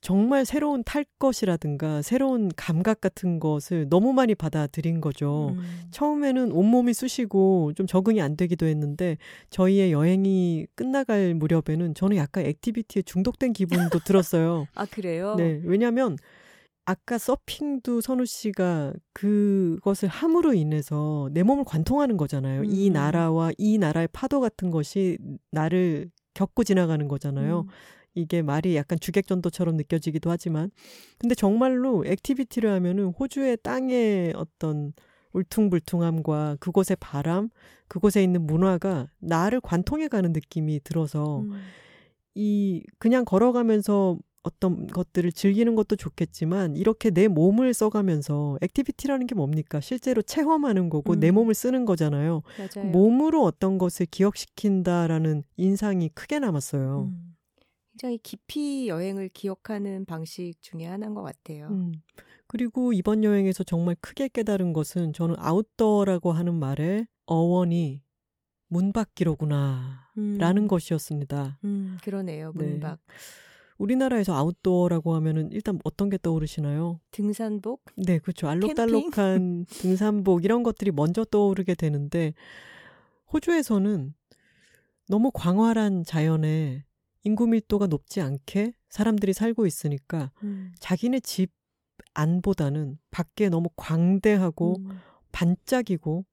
정말 새로운 탈 것이라든가 새로운 감각 같은 것을 너무 많이 받아들인 거죠. 음. 처음에는 온몸이 쑤시고 좀 적응이 안 되기도 했는데 저희의 여행이 끝나갈 무렵에는 저는 약간 activity에 중독된 기분도 들었어요. 아, 그래요? 네. 왜냐면 아까 서핑도 선우 씨가 그것을 함으로 인해서 내 몸을 관통하는 거잖아요. 음. 이 나라와 이 나라의 파도 같은 것이 나를 겪고 지나가는 거잖아요. 음. 이게 말이 약간 주객전도처럼 느껴지기도 하지만 근데 정말로 activity를 하면은 호주의 땅의 어떤 울퉁불퉁함과 그곳의 바람, 그곳에 있는 문화가 나를 관통해 가는 느낌이 들어서 음. 이 그냥 걸어가면서 어떤 것들을 즐기는 것도 좋겠지만 이렇게 내 몸을 써가면서 activity라는 게 뭡니까? 실제로 체험하는 거고 음. 내 몸을 쓰는 거잖아요. 맞아요. 몸으로 어떤 것을 기억시킨다라는 인상이 크게 남았어요. 음. 굉장히 깊이 여행을 기억하는 방식 중에 하나인 것 같아요. 음. 그리고 이번 여행에서 정말 크게 깨달은 것은 저는 아웃도어라고 하는 말의 어원이 문밖기로구나 음. 라는 것이었습니다. 음, 그러네요. 네. 문밖. 네. 우리나라에서 아웃도어라고 하면은 일단 어떤 게 떠오르시나요? 등산복? 네, 그렇죠. 알록달록한 등산복 이런 것들이 먼저 떠오르게 되는데 호주에서는 너무 광활한 자연에 인구 밀도가 높지 않게 사람들이 살고 있으니까 음. 자기네 집 안보다는 밖에 너무 광대하고 음. 반짝이고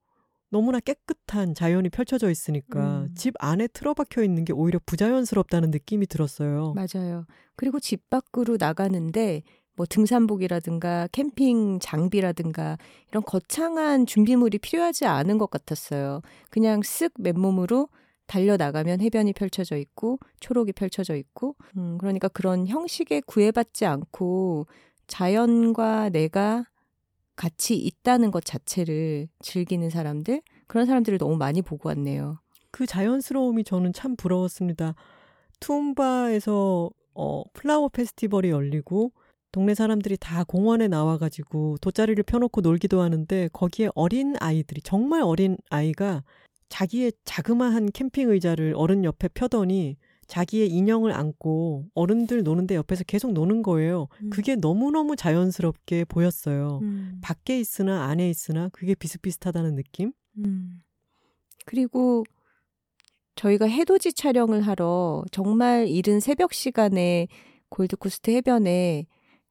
너무나 깨끗한 자연이 펼쳐져 있으니까 음. 집 안에 틀어박혀 있는 게 오히려 부자연스럽다는 느낌이 들었어요. 맞아요. 그리고 집 밖으로 나가는데 뭐 등산복이라든가 캠핑 장비라든가 이런 거창한 준비물이 필요하지 않은 것 같았어요. 그냥 쓱 맨몸으로 달려나가면 해변이 펼쳐져 있고 초록이 펼쳐져 있고 음, 그러니까 그런 형식에 구애받지 않고 자연과 내가 같이 있다는 것 자체를 즐기는 사람들 그런 사람들을 너무 많이 보고 왔네요. 그 자연스러움이 저는 참 부러웠습니다. 툼바에서 어, 플라워 페스티벌이 열리고 동네 사람들이 다 공원에 나와가지고 돗자리를 펴놓고 놀기도 하는데 거기에 어린 아이들이 정말 어린 아이가 자기의 자그마한 캠핑 의자를 어른 옆에 펴더니 자기의 인형을 안고 어른들 노는데 옆에서 계속 노는 거예요. 음. 그게 너무너무 자연스럽게 보였어요. 음. 밖에 있으나 안에 있으나 그게 비슷비슷하다는 느낌? 음. 그리고 저희가 해돋이 촬영을 하러 정말 이른 새벽 시간에 골드코스트 해변에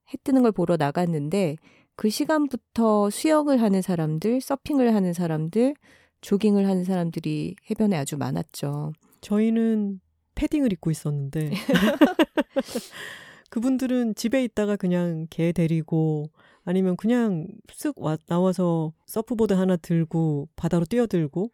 해 뜨는 걸 보러 나갔는데 그 시간부터 수영을 하는 사람들, 서핑을 하는 사람들, 조깅을 하는 사람들이 해변에 아주 많았죠. 저희는 패딩을 입고 있었는데 그분들은 집에 있다가 그냥 개 데리고 아니면 그냥 쓱 와, 나와서 서프보드 하나 들고 바다로 뛰어들고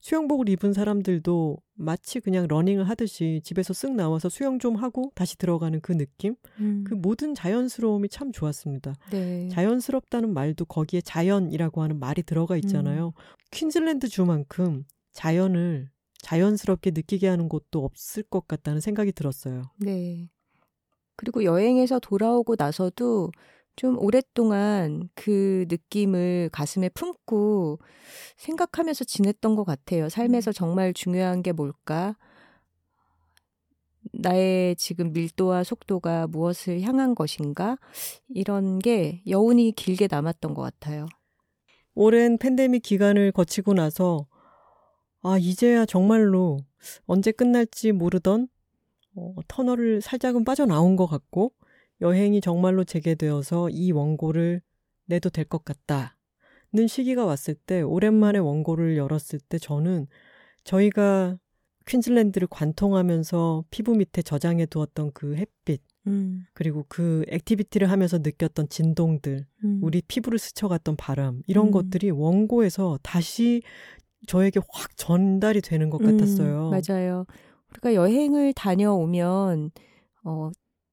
수영복을 입은 사람들도 마치 그냥 러닝을 하듯이 집에서 쓱 나와서 수영 좀 하고 다시 들어가는 그 느낌? 음. 그 모든 자연스러움이 참 좋았습니다. 네. 자연스럽다는 말도 거기에 자연이라고 하는 말이 들어가 있잖아요. 음. 퀸즐랜드 주만큼 자연을 자연스럽게 느끼게 하는 곳도 없을 것 같다는 생각이 들었어요. 네. 그리고 여행에서 돌아오고 나서도 좀 오랫동안 그 느낌을 가슴에 품고 생각하면서 지냈던 것 같아요. 삶에서 정말 중요한 게 뭘까? 나의 지금 밀도와 속도가 무엇을 향한 것인가? 이런 게 여운이 길게 남았던 것 같아요. 오랜 팬데믹 기간을 거치고 나서 아, 이제야 정말로 언제 끝날지 모르던 어, 터널을 살짝은 빠져나온 것 같고 여행이 정말로 재개되어서 이 원고를 내도 될 것 같다 는 시기가 왔을 때 오랜만에 원고를 열었을 때 저는 저희가 퀸즐랜드를 관통하면서 피부 밑에 저장해 두었던 그 햇빛 음, 그리고 그 activity를 하면서 느꼈던 진동들 음. 우리 피부를 스쳐갔던 바람 이런 음. 것들이 원고에서 다시 저에게 확 전달이 되는 것 같았어요. 음, 맞아요. 우리가 여행을 다녀오면 어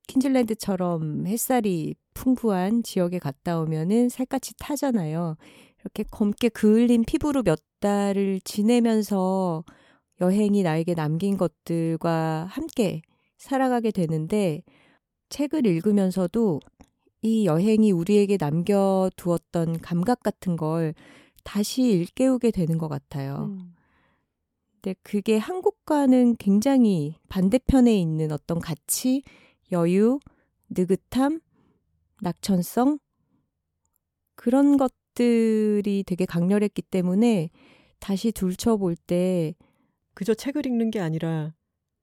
퀸즐랜드처럼 햇살이 풍부한 지역에 갔다 오면은 살갗이 타잖아요. 이렇게 검게 그을린 피부로 몇 달을 지내면서 여행이 나에게 남긴 것들과 함께 살아가게 되는데 책을 읽으면서도 이 여행이 우리에게 남겨두었던 감각 같은 걸 다시 일깨우게 되는 것 같아요. 음. 근데 그게 한국과는 굉장히 반대편에 있는 어떤 가치, 여유, 느긋함, 낙천성 그런 것들이 되게 강렬했기 때문에 다시 둘쳐볼 때 그저 책을 읽는 게 아니라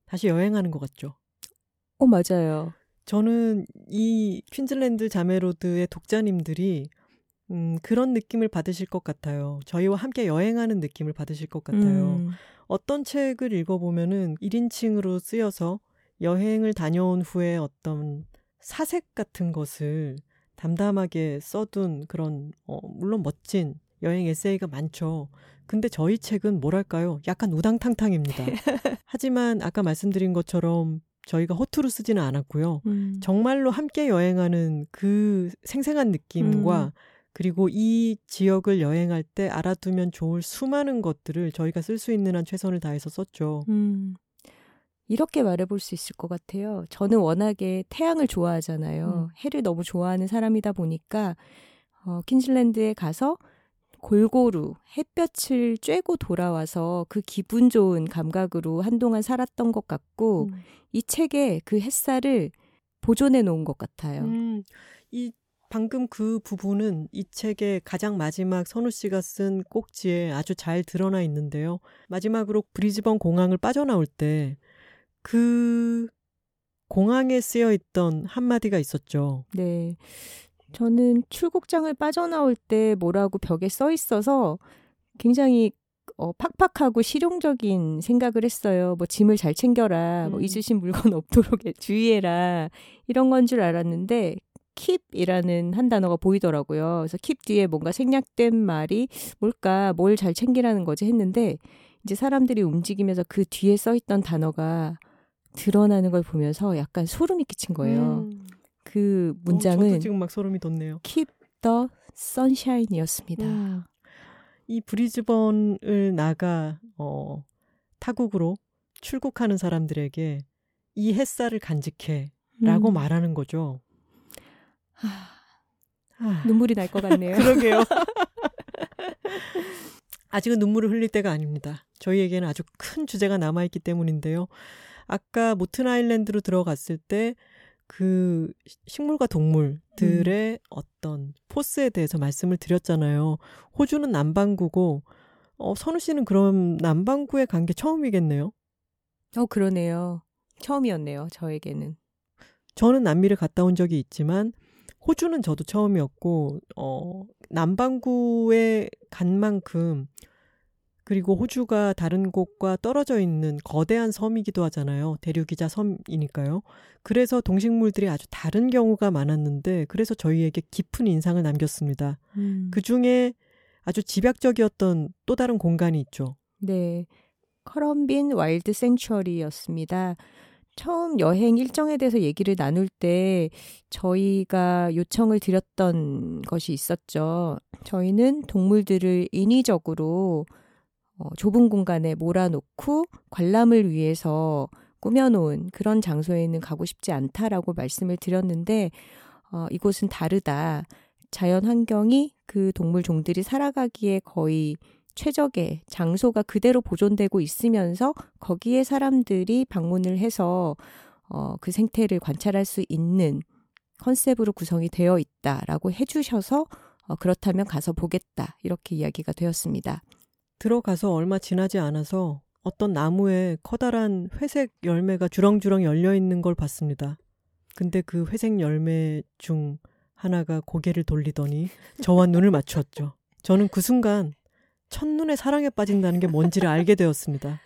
다시 여행하는 것 같죠. 어, 맞아요. 저는 이 퀸즐랜드 자메로드의 독자님들이 음, 그런 느낌을 받으실 것 같아요. 저희와 함께 여행하는 느낌을 받으실 것 같아요. 음, 어떤 책을 읽어보면은 1인칭으로 쓰여서 여행을 다녀온 후에 어떤 사색 같은 것을 담담하게 써둔 그런, 어, 물론 멋진 여행 에세이가 많죠. 근데 저희 책은 뭐랄까요? 약간 우당탕탕입니다. 하지만 아까 말씀드린 것처럼 저희가 허투루 쓰지는 않았고요. 음. 정말로 함께 여행하는 그 생생한 느낌과 음. 그리고 이 지역을 여행할 때 알아두면 좋을 수많은 것들을 저희가 쓸 수 있는 한 최선을 다해서 썼죠. 음. 이렇게 말해볼 수 있을 것 같아요. 저는 워낙에 태양을 좋아하잖아요. 음. 해를 너무 좋아하는 사람이다 보니까 어, 퀸즐랜드에 가서 골고루 햇볕을 쬐고 돌아와서 그 기분 좋은 감각으로 한동안 살았던 것 같고 음. 이 책에 그 햇살을 보존해 놓은 것 같아요. 음, 이 방금 그 부분은 이 책의 가장 마지막 선우 씨가 쓴 꼭지에 아주 잘 드러나 있는데요. 마지막으로 브리즈번 공항을 빠져나올 때 그 공항에 쓰여 있던 한마디가 있었죠. 네. 저는 출국장을 빠져나올 때 뭐라고 벽에 써 있어서 굉장히 어, 팍팍하고 실용적인 생각을 했어요. 뭐 짐을 잘 챙겨라. 뭐 음. 잊으신 물건 없도록 주의해라. 이런 건 줄 알았는데 keep이라는 한 단어가 보이더라고요. 그래서 keep 뒤에 뭔가 생략된 말이 뭘까? 뭘 잘 챙기라는 거지 했는데 이제 사람들이 움직이면서 그 뒤에 써 있던 단어가 드러나는 걸 보면서 약간 소름이 끼친 거예요. 음. 그 어, 문장은 저도 지금 막 소름이 돋네요. Keep the Sunshine이었습니다. 음. 이 브리즈번을 나가 어, 타국으로 출국하는 사람들에게 이 햇살을 간직해라고 음. 말하는 거죠. 하, 아, 눈물이 날 것 같네요. 그러게요. 아직은 눈물을 흘릴 때가 아닙니다. 저희에게는 아주 큰 주제가 남아있기 때문인데요. 아까 모튼 아일랜드로 들어갔을 때 그 식물과 동물들의 어떤 포스에 대해서 말씀을 드렸잖아요. 호주는 남반구고, 어, 선우 씨는 그럼 남반구에 간 게 처음이겠네요. 어, 그러네요. 처음이었네요, 저에게는. 저는 남미를 갔다 온 적이 있지만 호주는 저도 처음이었고 어 남반구에 간 만큼 그리고 호주가 다른 곳과 떨어져 있는 거대한 섬이기도 하잖아요. 대륙이자 섬이니까요. 그래서 동식물들이 아주 다른 경우가 많았는데 그래서 저희에게 깊은 인상을 남겼습니다. 음. 그 중에 아주 집약적이었던 또 다른 공간이 있죠. 네. 커럼빈 와일드 생츄어리였습니다. 처음 여행 일정에 대해서 얘기를 나눌 때 저희가 요청을 드렸던 것이 있었죠. 저희는 동물들을 인위적으로 어, 좁은 공간에 몰아놓고 관람을 위해서 꾸며놓은 그런 장소에는 가고 싶지 않다라고 말씀을 드렸는데 어, 이곳은 다르다. 자연 환경이 그 동물 종들이 살아가기에 거의 최적의 장소가 그대로 보존되고 있으면서 거기에 사람들이 방문을 해서 어, 그 생태를 관찰할 수 있는 컨셉으로 구성이 되어 있다라고 해주셔서 어, 그렇다면 가서 보겠다 이렇게 이야기가 되었습니다. 들어가서 얼마 지나지 않아서 어떤 나무에 커다란 회색 열매가 주렁주렁 열려 있는 걸 봤습니다. 근데 그 회색 열매 중 하나가 고개를 돌리더니 저와 눈을 맞추었죠. 저는 그 순간 첫눈에 사랑에 빠진다는 게 뭔지를 알게 되었습니다.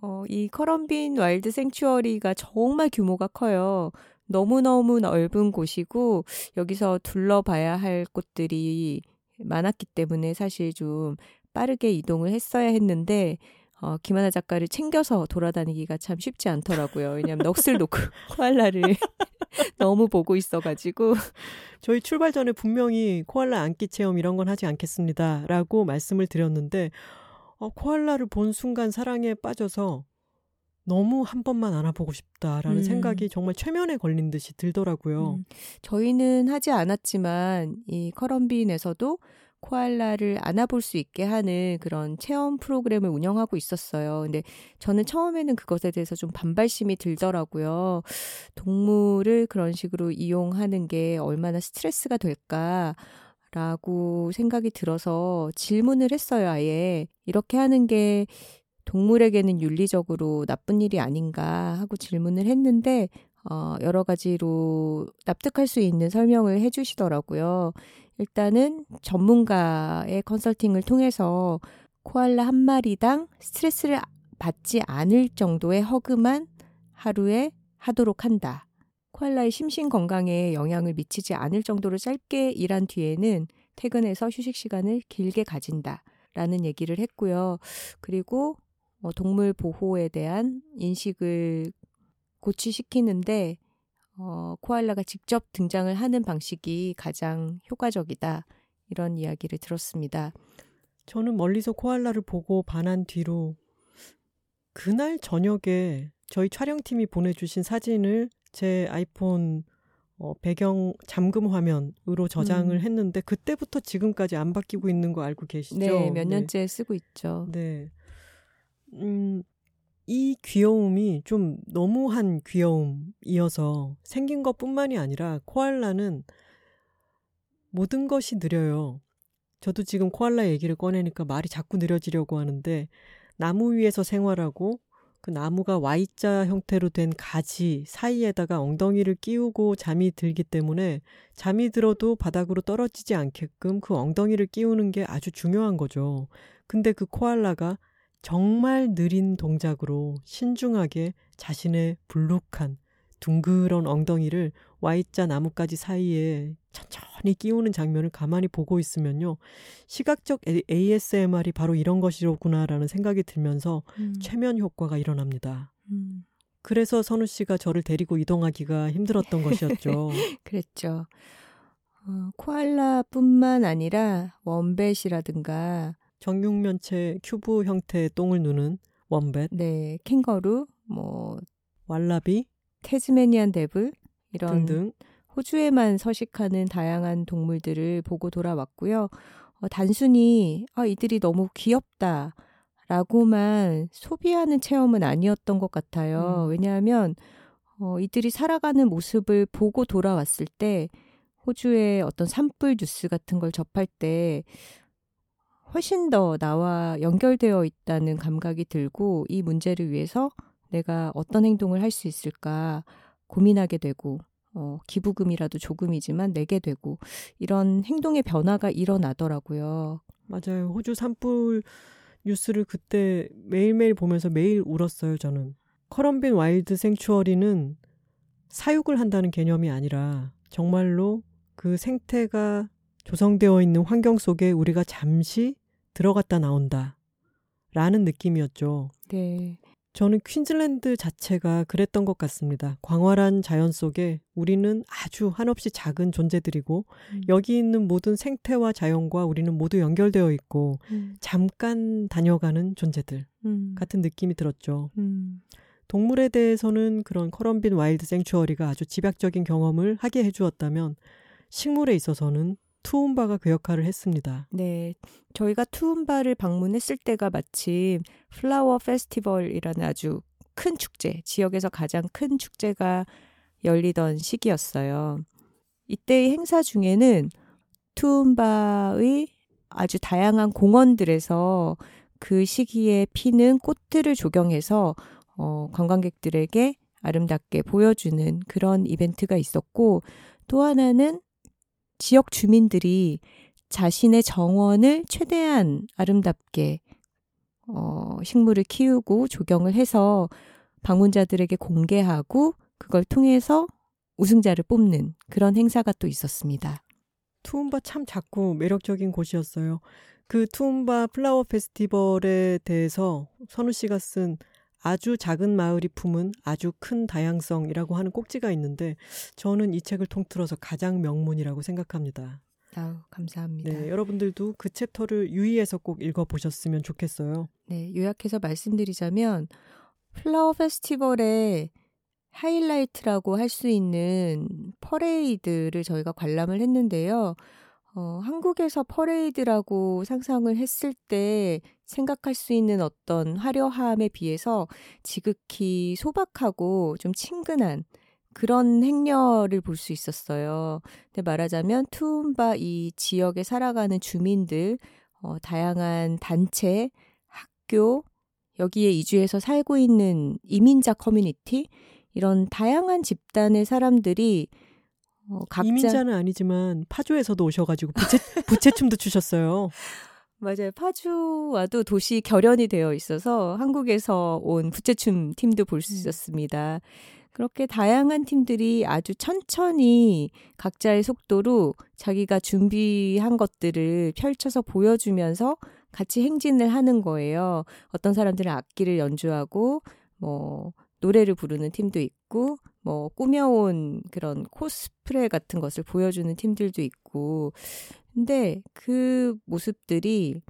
어, 이 커럼빈 와일드 생츄어리가 정말 규모가 커요. 너무너무 넓은 곳이고 여기서 둘러봐야 할 곳들이 많았기 때문에 사실 좀 빠르게 이동을 했어야 했는데 어, 김하나 작가를 챙겨서 돌아다니기가 참 쉽지 않더라고요. 왜냐하면 넋을 놓고 코알라를 너무 보고 있어가지고 저희 출발 전에 분명히 코알라 안기 체험 이런 건 하지 않겠습니다라고 말씀을 드렸는데 어, 코알라를 본 순간 사랑에 빠져서 너무 한 번만 안아보고 싶다라는 음. 생각이 정말 최면에 걸린 듯이 들더라고요. 음. 저희는 하지 않았지만 이 커럼빈에서도 코알라를 안아볼 수 있게 하는 그런 체험 프로그램을 운영하고 있었어요. 근데 저는 처음에는 그것에 대해서 좀 반발심이 들더라고요. 동물을 그런 식으로 이용하는 게 얼마나 스트레스가 될까. 라고 생각이 들어서 질문을 했어요, 아예. 이렇게 하는 게 동물에게는 윤리적으로 나쁜 일이 아닌가 하고 질문을 했는데, 어, 여러 가지로 납득할 수 있는 설명을 해주시더라고요. 일단은 전문가의 컨설팅을 통해서 코알라 한 마리당 스트레스를 받지 않을 정도의 허그만 하루에 하도록 한다. 코알라의 심신 건강에 영향을 미치지 않을 정도로 짧게 일한 뒤에는 퇴근해서 휴식 시간을 길게 가진다. 라는 얘기를 했고요. 그리고 어, 동물 보호에 대한 인식을 고취시키는데 어, 코알라가 직접 등장을 하는 방식이 가장 효과적이다. 이런 이야기를 들었습니다. 저는 멀리서 코알라를 보고 반한 뒤로 그날 저녁에 저희 촬영팀이 보내주신 사진을 제 아이폰 어, 배경 잠금 화면으로 저장을 음. 했는데 그때부터 지금까지 안 바뀌고 있는 거 알고 계시죠? 네, 몇 년째 네. 쓰고 있죠. 네. 음, 이 귀여움이 좀 너무한 귀여움이어서 생긴 것 뿐만이 아니라 코알라는 모든 것이 느려요. 저도 지금 코알라 얘기를 꺼내니까 말이 자꾸 느려지려고 하는데 나무 위에서 생활하고 그 나무가 Y자 형태로 된 가지 사이에다가 엉덩이를 끼우고 잠이 들기 때문에 잠이 들어도 바닥으로 떨어지지 않게끔 그 엉덩이를 끼우는 게 아주 중요한 거죠. 근데 그 코알라가 정말 느린 동작으로 신중하게 자신의 불룩한 둥그런 엉덩이를 Y자 나뭇가지 사이에 천천히 끼우는 장면을 가만히 보고 있으면요. 시각적 ASMR이 바로 이런 것이로구나라는 생각이 들면서 음. 최면 효과가 일어납니다. 음. 그래서 선우 씨가 저를 데리고 이동하기가 힘들었던 것이었죠. 그랬죠. 어, 코알라뿐만 아니라 원뱃이라든가 정육면체 큐브 형태의 똥을 누는 원뱃. 네, 캥거루, 뭐 왈라비, 테즈메니안 데블 이런 등등. 호주에만 서식하는 다양한 동물들을 보고 돌아왔고요. 어, 단순히 아, 이들이 너무 귀엽다. 라고만 소비하는 체험은 아니었던 것 같아요. 음. 왜냐하면 어, 이들이 살아가는 모습을 보고 돌아왔을 때 호주의 어떤 산불 뉴스 같은 걸 접할 때 훨씬 더 나와 연결되어 있다는 감각이 들고 이 문제를 위해서 내가 어떤 행동을 할 수 있을까 고민하게 되고 어, 기부금이라도 조금이지만 내게 되고 이런 행동의 변화가 일어나더라고요. 맞아요. 호주 산불 뉴스를 그때 매일매일 보면서 매일 울었어요, 저는. 커럼빈 와일드 생추어리는 사육을 한다는 개념이 아니라 정말로 그 생태가 조성되어 있는 환경 속에 우리가 잠시 들어갔다 나온다. 라는 느낌이었죠. 네. 저는 퀸즐랜드 자체가 그랬던 것 같습니다. 광활한 자연 속에 우리는 아주 한없이 작은 존재들이고 음. 여기 있는 모든 생태와 자연과 우리는 모두 연결되어 있고 음. 잠깐 다녀가는 존재들 음. 같은 느낌이 들었죠. 음. 동물에 대해서는 그런 커럼빈 와일드 생츄어리가 아주 집약적인 경험을 하게 해주었다면 식물에 있어서는 투움바가 그 역할을 했습니다. 네. 저희가 투움바를 방문했을 때가 마침 flower festival이라는 아주 큰 축제, 지역에서 가장 큰 축제가 열리던 시기였어요. 이때의 행사 중에는 투움바의 아주 다양한 공원들에서 그 시기에 피는 꽃들을 조경해서 어, 관광객들에게 아름답게 보여주는 그런 이벤트가 있었고 또 하나는 지역 주민들이 자신의 정원을 최대한 아름답게 어, 식물을 키우고 조경을 해서 방문자들에게 공개하고 그걸 통해서 우승자를 뽑는 그런 행사가 또 있었습니다. 투움바 참 작고 매력적인 곳이었어요. 그 투움바 플라워 페스티벌에 대해서 선우 씨가 쓴 아주 작은 마을이 품은 아주 큰 다양성이라고 하는 꼭지가 있는데 저는 이 책을 통틀어서 가장 명문이라고 생각합니다. 아우, 감사합니다. 네, 여러분들도 그 챕터를 유의해서 꼭 읽어보셨으면 좋겠어요. 네, 요약해서 말씀드리자면 flower festival의 하이라이트라고 할 수 있는 퍼레이드를 저희가 관람을 했는데요. 어, 한국에서 퍼레이드라고 상상을 했을 때 생각할 수 있는 어떤 화려함에 비해서 지극히 소박하고 좀 친근한 그런 행렬을 볼 수 있었어요. 근데 말하자면 투움바 이 지역에 살아가는 주민들, 어, 다양한 단체, 학교, 여기에 이주해서 살고 있는 이민자 커뮤니티, 이런 다양한 집단의 사람들이 어, 각자 이민자는 아니지만 파주에서도 오셔가지고 부채 부채춤도 추셨어요. 맞아요. 파주와도 도시 결연이 되어 있어서 한국에서 온 부채춤 팀도 볼수 음. 있었습니다. 그렇게 다양한 팀들이 아주 천천히 각자의 속도로 자기가 준비한 것들을 펼쳐서 보여주면서 같이 행진을 하는 거예요. 어떤 사람들은 악기를 연주하고 뭐 노래를 부르는 팀도 있고 뭐 꾸며온 그런 코스프레 같은 것을 보여주는 팀들도 있고 근데 그 모습들이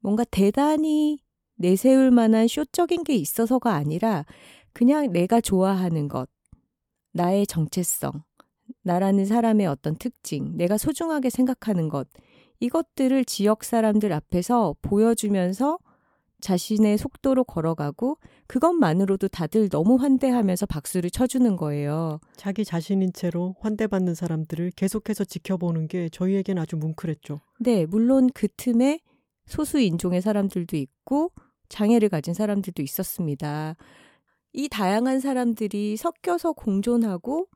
뭔가 대단히 내세울 만한 쇼적인 게 있어서가 아니라 그냥 내가 좋아하는 것, 나의 정체성, 나라는 사람의 어떤 특징, 내가 소중하게 생각하는 것, 이것들을 지역 사람들 앞에서 보여주면서 자신의 속도로 걸어가고 그것만으로도 다들 너무 환대하면서 박수를 쳐주는 거예요. 자기 자신인 채로 환대받는 사람들을 계속해서 지켜보는 게 저희에겐 아주 뭉클했죠. 네, 물론 그 틈에 소수 인종의 사람들도 있고 장애를 가진 사람들도 있었습니다. 이 다양한 사람들이 섞여서 공존하고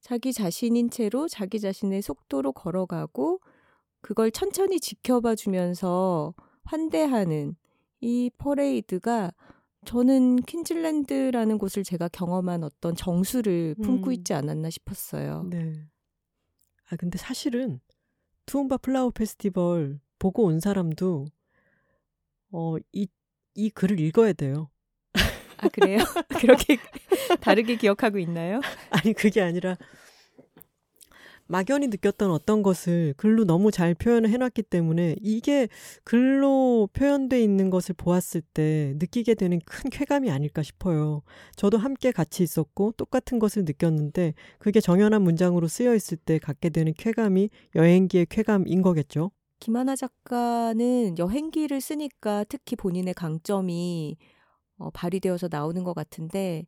자기 자신인 채로 자기 자신의 속도로 걸어가고 그걸 천천히 지켜봐 주면서 환대하는 이 퍼레이드가 저는 퀸즐랜드라는 곳을 제가 경험한 어떤 정수를 품고 음. 있지 않았나 싶었어요. 네. 아 근데 사실은 투움바 플라워 페스티벌 보고 온 사람도 어이이 이 글을 읽어야 돼요. 아 그래요? 그렇게 다르게 기억하고 있나요? 아니 그게 아니라 막연히 느꼈던 어떤 것을 글로 너무 잘 표현을 해놨기 때문에 이게 글로 표현돼 있는 것을 보았을 때 느끼게 되는 큰 쾌감이 아닐까 싶어요. 저도 함께 같이 있었고 똑같은 것을 느꼈는데 그게 정연한 문장으로 쓰여 있을 때 갖게 되는 쾌감이 여행기의 쾌감인 거겠죠. 김하나 작가는 여행기를 쓰니까 특히 본인의 강점이 어, 발휘되어서 나오는 것 같은데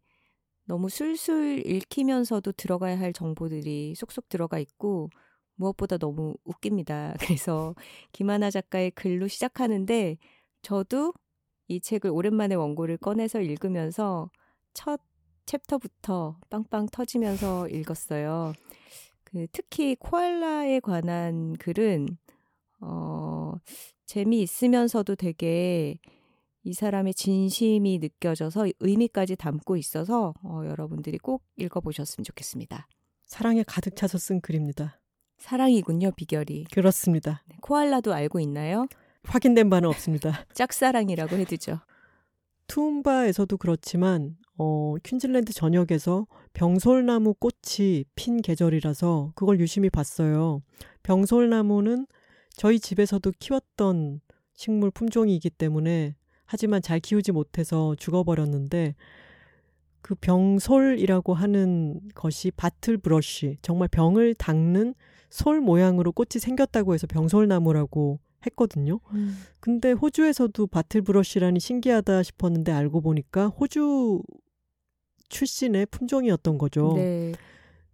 너무 술술 읽히면서도 들어가야 할 정보들이 쏙쏙 들어가 있고 무엇보다 너무 웃깁니다. 그래서 김하나 작가의 글로 시작하는데 저도 이 책을 오랜만에 원고를 꺼내서 읽으면서 첫 챕터부터 빵빵 터지면서 읽었어요. 그 특히 코알라에 관한 글은 어 재미있으면서도 되게 이 사람의 진심이 느껴져서 의미까지 담고 있어서 어, 여러분들이 꼭 읽어보셨으면 좋겠습니다. 사랑에 가득 차서 쓴 글입니다. 사랑이군요, 비결이. 그렇습니다. 네, 코알라도 알고 있나요? 확인된 바는 없습니다. 짝사랑이라고 해두죠. 투움바에서도 그렇지만 어, 퀸즐랜드 전역에서 병솔나무 꽃이 핀 계절이라서 그걸 유심히 봤어요. 병솔나무는 저희 집에서도 키웠던 식물 품종이기 때문에 하지만 잘 키우지 못해서 죽어버렸는데 그 병솔이라고 하는 것이 바틀 브러쉬 정말 병을 닦는 솔 모양으로 꽃이 생겼다고 해서 병솔나무라고 했거든요. 음. 근데 호주에서도 바틀 브러쉬라니 신기하다 싶었는데 알고 보니까 호주 출신의 품종이었던 거죠. 네.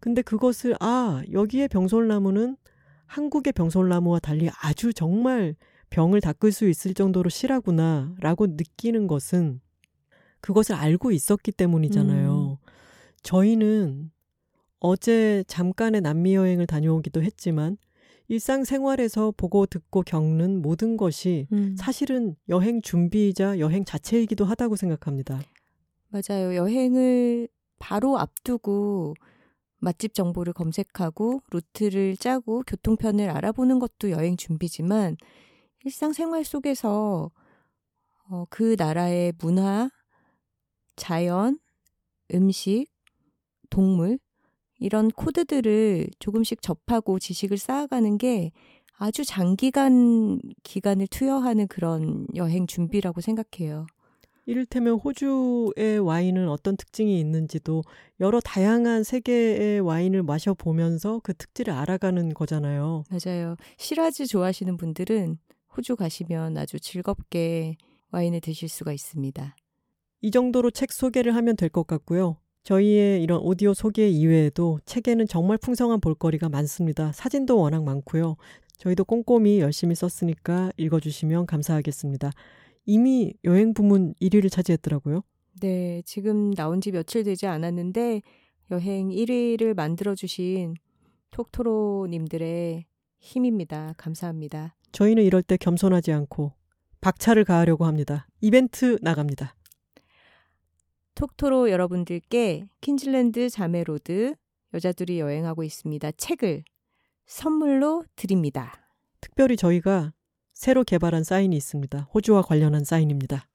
근데 그것을 아 여기에 병솔나무는 한국의 병솔나무와 달리 아주 정말 병을 닦을 수 있을 정도로 실하구나 라고 느끼는 것은 그것을 알고 있었기 때문이잖아요. 음. 저희는 어제 잠깐의 남미 여행을 다녀오기도 했지만 일상생활에서 보고 듣고 겪는 모든 것이 음. 사실은 여행 준비이자 여행 자체이기도 하다고 생각합니다. 맞아요. 여행을 바로 앞두고 맛집 정보를 검색하고 루트를 짜고 교통편을 알아보는 것도 여행 준비지만 일상생활 속에서 어, 그 나라의 문화, 자연, 음식, 동물 이런 코드들을 조금씩 접하고 지식을 쌓아가는 게 아주 장기간 기간을 투여하는 그런 여행 준비라고 생각해요. 이를테면 호주의 와인은 어떤 특징이 있는지도 여러 다양한 세계의 와인을 마셔보면서 그 특질을 알아가는 거잖아요. 맞아요. 시라즈 좋아하시는 분들은 호주 가시면 아주 즐겁게 와인을 드실 수가 있습니다. 이 정도로 책 소개를 하면 될 것 같고요. 저희의 이런 오디오 소개 이외에도 책에는 정말 풍성한 볼거리가 많습니다. 사진도 워낙 많고요. 저희도 꼼꼼히 열심히 썼으니까 읽어주시면 감사하겠습니다. 이미 여행 부문 1위를 차지했더라고요. 네, 지금 나온 지 며칠 되지 않았는데 여행 1위를 만들어주신 톡토로님들의 힘입니다. 감사합니다. 저희는 이럴 때 겸손하지 않고 박차를 가하려고 합니다. 이벤트 나갑니다. 톡토로 여러분들께 퀸즐랜드 자메로드 여자들이 여행하고 있습니다. 책을 선물로 드립니다. 특별히 저희가 새로 개발한 사인이 있습니다. 호주와 관련한 사인입니다.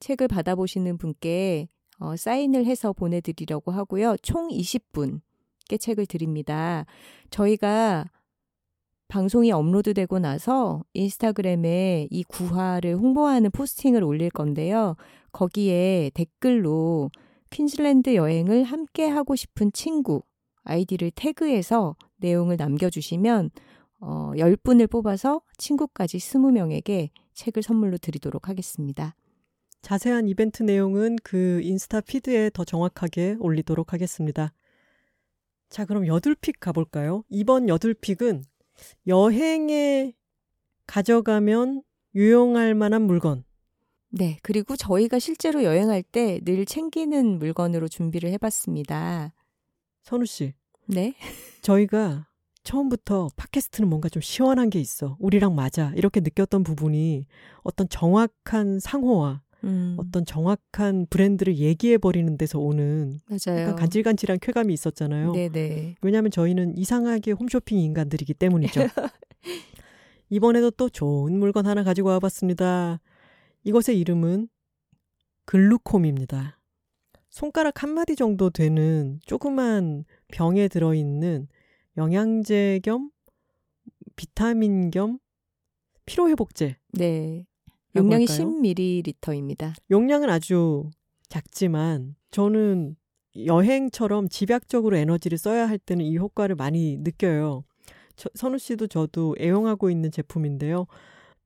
책을 받아보시는 분께 어, 사인을 해서 보내드리려고 하고요. 총 20분께 책을 드립니다. 저희가 방송이 업로드되고 나서 인스타그램에 이 구화를 홍보하는 포스팅을 올릴 건데요. 거기에 댓글로 퀸즐랜드 여행을 함께 하고 싶은 친구 아이디를 태그해서 내용을 남겨주시면 어, 10분을 뽑아서 친구까지 20명에게 책을 선물로 드리도록 하겠습니다. 자세한 이벤트 내용은 그 인스타 피드에 더 정확하게 올리도록 하겠습니다. 자, 그럼 여둘픽 가볼까요? 이번 여둘픽은 여행에 가져가면 유용할 만한 물건. 네, 그리고 저희가 실제로 여행할 때 늘 챙기는 물건으로 준비를 해봤습니다. 선우 씨. 네. 저희가 처음부터 팟캐스트는 뭔가 좀 시원한 게 있어. 우리랑 맞아. 이렇게 느꼈던 부분이 어떤 정확한 상호와 음, 어떤 정확한 브랜드를 얘기해 버리는 데서 오는 맞아요. 약간 간질간질한 쾌감이 있었잖아요. 네네. 왜냐하면 저희는 이상하게 홈쇼핑 인간들이기 때문이죠. 이번에도 또 좋은 물건 하나 가지고 와봤습니다. 이것의 이름은 글루콤입니다. 손가락 한 마디 정도 되는 조그만 병에 들어있는 영양제 겸 비타민 겸 피로회복제. 네. 용량이 할까요? 10ml입니다. 용량은 아주 작지만 저는 여행처럼 집약적으로 에너지를 써야 할 때는 이 효과를 많이 느껴요. 저, 선우 씨도 저도 애용하고 있는 제품인데요.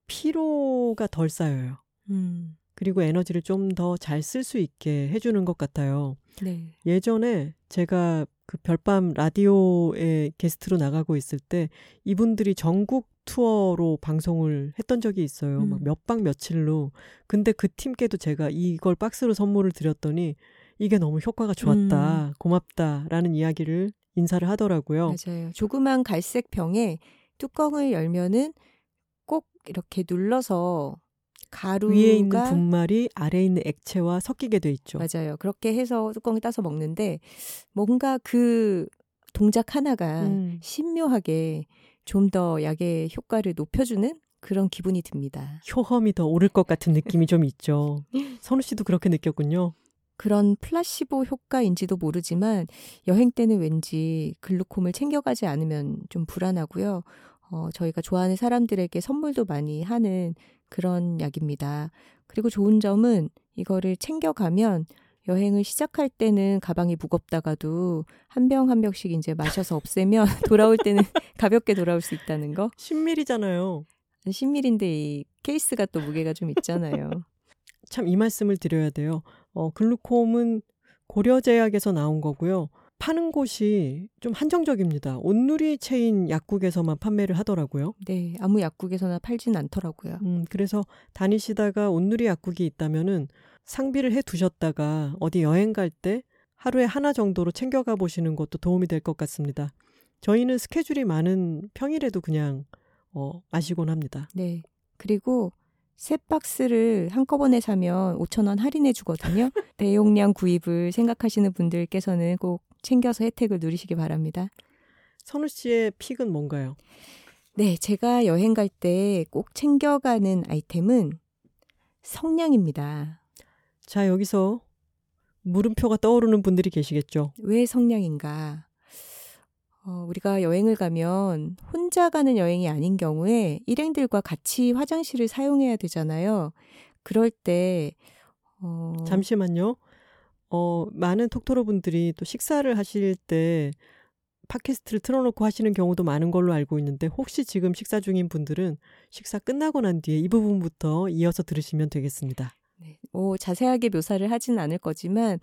피로가 덜 쌓여요. 음, 그리고 에너지를 좀 더 잘 쓸 수 있게 해주는 것 같아요. 네. 예전에 제가 그 별밤 라디오에 게스트로 나가고 있을 때 이분들이 전국 투어로 방송을 했던 적이 있어요. 음. 막몇박 며칠로. 근데 그 팀께도 제가 이걸 박스로 선물을 드렸더니 이게 너무 효과가 좋았다, 음. 고맙다라는 이야기를 인사를 하더라고요. 맞아요. 조그만 갈색 병에 뚜껑을 열면은 꼭 이렇게 눌러서 가루가 위에 있는 분말이 아래에 있는 액체와 섞이게 돼 있죠. 맞아요. 그렇게 해서 뚜껑을 따서 먹는데 뭔가 그 동작 하나가 음. 신묘하게 좀 더 약의 효과를 높여주는 그런 기분이 듭니다. 효험이 더 오를 것 같은 느낌이 좀 있죠. 선우 씨도 그렇게 느꼈군요. 그런 플라시보 효과인지도 모르지만 여행 때는 왠지 글루콤을 챙겨가지 않으면 좀 불안하고요. 어, 저희가 좋아하는 사람들에게 선물도 많이 하는 그런 약입니다. 그리고 좋은 점은 이거를 챙겨가면 여행을 시작할 때는 가방이 무겁다가도 한 병 한 병씩 이제 마셔서 없애면 돌아올 때는 가볍게 돌아올 수 있다는 거. 10ml잖아요. 10ml인데 이 케이스가 또 무게가 좀 있잖아요. 참 이 말씀을 드려야 돼요. 어, 글루콤은 고려제약에서 나온 거고요. 파는 곳이 좀 한정적입니다. 온누리 체인 약국에서만 판매를 하더라고요. 네, 아무 약국에서나 팔진 않더라고요. 음, 그래서 다니시다가 온누리 약국이 있다면은 상비를 해 두셨다가 어디 여행 갈 때 하루에 하나 정도로 챙겨가 보시는 것도 도움이 될 것 같습니다. 저희는 스케줄이 많은 평일에도 그냥 어, 마시곤 합니다. 네. 그리고 세 박스를 한꺼번에 사면 5천원 할인해 주거든요. 대용량 구입을 생각하시는 분들께서는 꼭 챙겨서 혜택을 누리시기 바랍니다. 선우 씨의 픽은 뭔가요? 네, 제가 여행 갈 때 꼭 챙겨가는 아이템은 성냥입니다. 자, 여기서 물음표가 떠오르는 분들이 계시겠죠. 왜 성냥인가? 어, 우리가 여행을 가면 혼자 가는 여행이 아닌 경우에 일행들과 같이 화장실을 사용해야 되잖아요. 그럴 때 어... 잠시만요. 어, 많은 톡토로 분들이 또 식사를 하실 때 팟캐스트를 틀어놓고 하시는 경우도 많은 걸로 알고 있는데 혹시 지금 식사 중인 분들은 식사 끝나고 난 뒤에 이 부분부터 이어서 들으시면 되겠습니다. 네, 뭐 자세하게 묘사를 하진 않을 거지만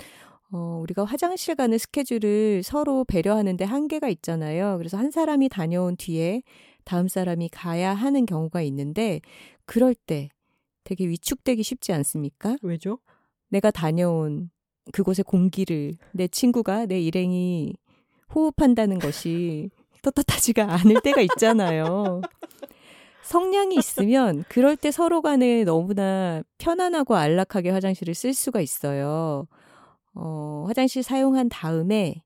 어, 우리가 화장실 가는 스케줄을 서로 배려하는데 한계가 있잖아요. 그래서 한 사람이 다녀온 뒤에 다음 사람이 가야 하는 경우가 있는데 그럴 때 되게 위축되기 쉽지 않습니까? 왜죠? 내가 다녀온 그곳의 공기를 내 친구가 내 일행이 호흡한다는 것이 떳떳하지가 않을 때가 있잖아요. 성량이 있으면 그럴 때 서로 간에 너무나 편안하고 안락하게 화장실을 쓸 수가 있어요. 어, 화장실 사용한 다음에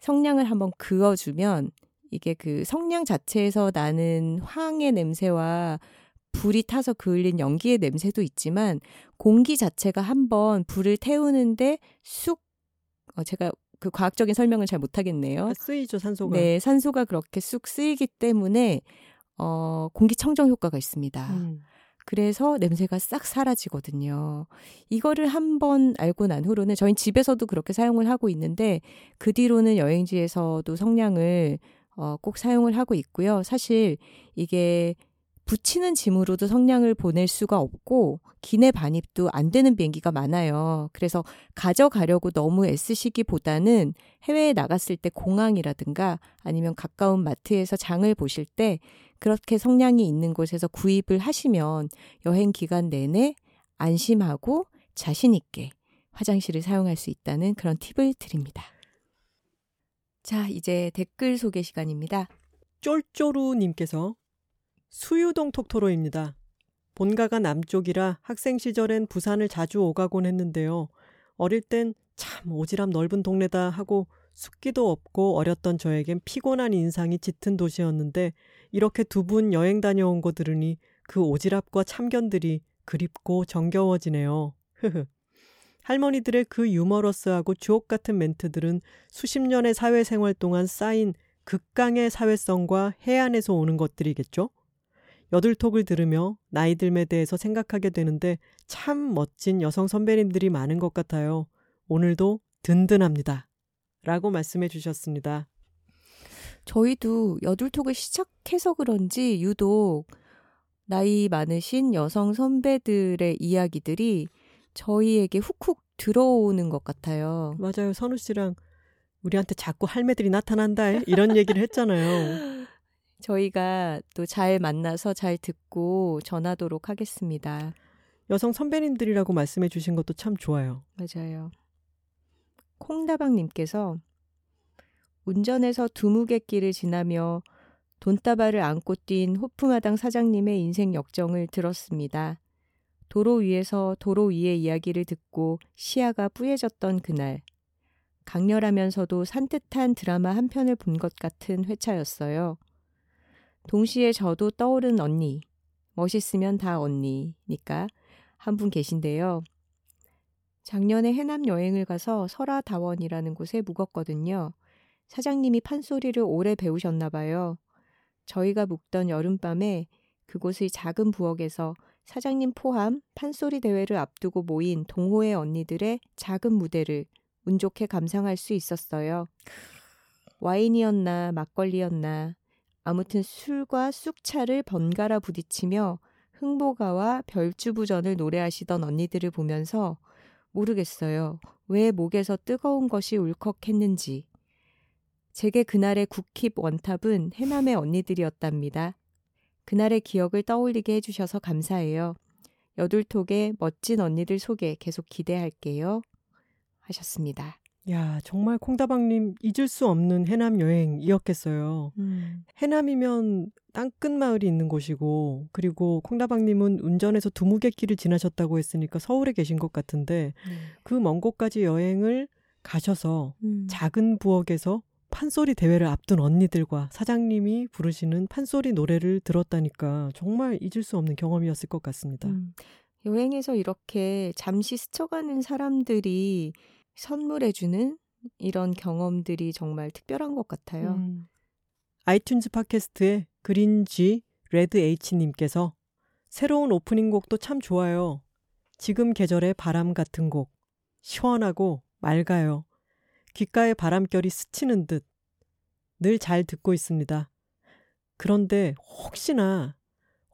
성냥을 한번 그어주면 이게 그 성냥 자체에서 나는 황의 냄새와 불이 타서 그을린 연기의 냄새도 있지만 공기 자체가 한번 불을 태우는데 쑥 어, 제가 그 과학적인 설명을 잘 못하겠네요. 아, 쓰이죠 산소가. 네, 산소가 그렇게 쑥 쓰이기 때문에 어, 공기청정 효과가 있습니다. 음. 그래서 냄새가 싹 사라지거든요. 이거를 한 번 알고 난 후로는 저희 집에서도 그렇게 사용을 하고 있는데 그 뒤로는 여행지에서도 성냥을 어, 꼭 사용을 하고 있고요. 사실 이게 붙이는 짐으로도 성냥을 보낼 수가 없고 기내 반입도 안 되는 비행기가 많아요. 그래서 가져가려고 너무 애쓰시기보다는 해외에 나갔을 때 공항이라든가 아니면 가까운 마트에서 장을 보실 때 그렇게 성량이 있는 곳에서 구입을 하시면 여행 기간 내내 안심하고 자신 있게 화장실을 사용할 수 있다는 그런 팁을 드립니다. 자, 이제 댓글 소개 시간입니다. 쫄쫄우님께서 수유동 톡토로입니다. 본가가 남쪽이라 학생 시절엔 부산을 자주 오가곤 했는데요. 어릴 땐 참 오지랖 넓은 동네다 하고 숫기도 없고 어렸던 저에겐 피곤한 인상이 짙은 도시였는데 이렇게 두 분 여행 다녀온 거 들으니 그 오지랖과 참견들이 그립고 정겨워지네요. 흐흐. 할머니들의 그 유머러스하고 주옥 같은 멘트들은 수십 년의 사회생활 동안 쌓인 극강의 사회성과 해안에서 오는 것들이겠죠? 여들톡을 들으며 나이 들에 대해서 생각하게 되는데 참 멋진 여성 선배님들이 많은 것 같아요. 오늘도 든든합니다. 라고 말씀해 주셨습니다. 저희도 여둘톡을 시작해서 그런지 유독 나이 많으신 여성 선배들의 이야기들이 저희에게 훅훅 들어오는 것 같아요. 맞아요. 선우 씨랑 우리한테 자꾸 할매들이 나타난다 이런 얘기를 했잖아요. 저희가 또 잘 만나서 잘 듣고 전하도록 하겠습니다. 여성 선배님들이라고 말씀해 주신 것도 참 좋아요. 맞아요. 콩다방님께서 운전해서 두무갯길을 지나며 돈다발을 안고 뛴 호프마당 사장님의 인생 역정을 들었습니다. 도로 위에서 도로 위의 이야기를 듣고 시야가 뿌얘졌던 그날. 강렬하면서도 산뜻한 드라마 한 편을 본 것 같은 회차였어요. 동시에 저도 떠오른 언니. 멋있으면 다 언니니까 한 분 계신데요. 작년에 해남 여행을 가서 설화다원이라는 곳에 묵었거든요. 사장님이 판소리를 오래 배우셨나 봐요. 저희가 묵던 여름밤에 그곳의 작은 부엌에서 사장님 포함 판소리 대회를 앞두고 모인 동호회 언니들의 작은 무대를 운 좋게 감상할 수 있었어요. 와인이었나 막걸리였나 아무튼 술과 쑥차를 번갈아 부딪히며 흥보가와 별주부전을 노래하시던 언니들을 보면서 모르겠어요. 왜 목에서 뜨거운 것이 울컥했는지. 제게 그날의 국힙 원탑은 해남의 언니들이었답니다. 그날의 기억을 떠올리게 해주셔서 감사해요. 여둘톡의 멋진 언니들 소개 계속 기대할게요. 하셨습니다. 야, 정말 콩다방님 잊을 수 없는 해남 여행이었겠어요. 음. 해남이면 땅끝 마을이 있는 곳이고, 그리고 콩다방님은 운전해서 두무갯길을 지나셨다고 했으니까 서울에 계신 것 같은데, 네. 그먼 곳까지 여행을 가셔서 음. 작은 부엌에서 판소리 대회를 앞둔 언니들과 사장님이 부르시는 판소리 노래를 들었다니까 정말 잊을 수 없는 경험이었을 것 같습니다. 음. 여행에서 이렇게 잠시 스쳐가는 사람들이 선물해주는 이런 경험들이 정말 특별한 것 같아요. 음. 아이튠즈 팟캐스트의 그린지 레드 H님께서 새로운 오프닝 곡도 참 좋아요. 지금 계절의 바람 같은 곡. 시원하고 맑아요. 귓가에 바람결이 스치는 듯. 늘 잘 듣고 있습니다. 그런데 혹시나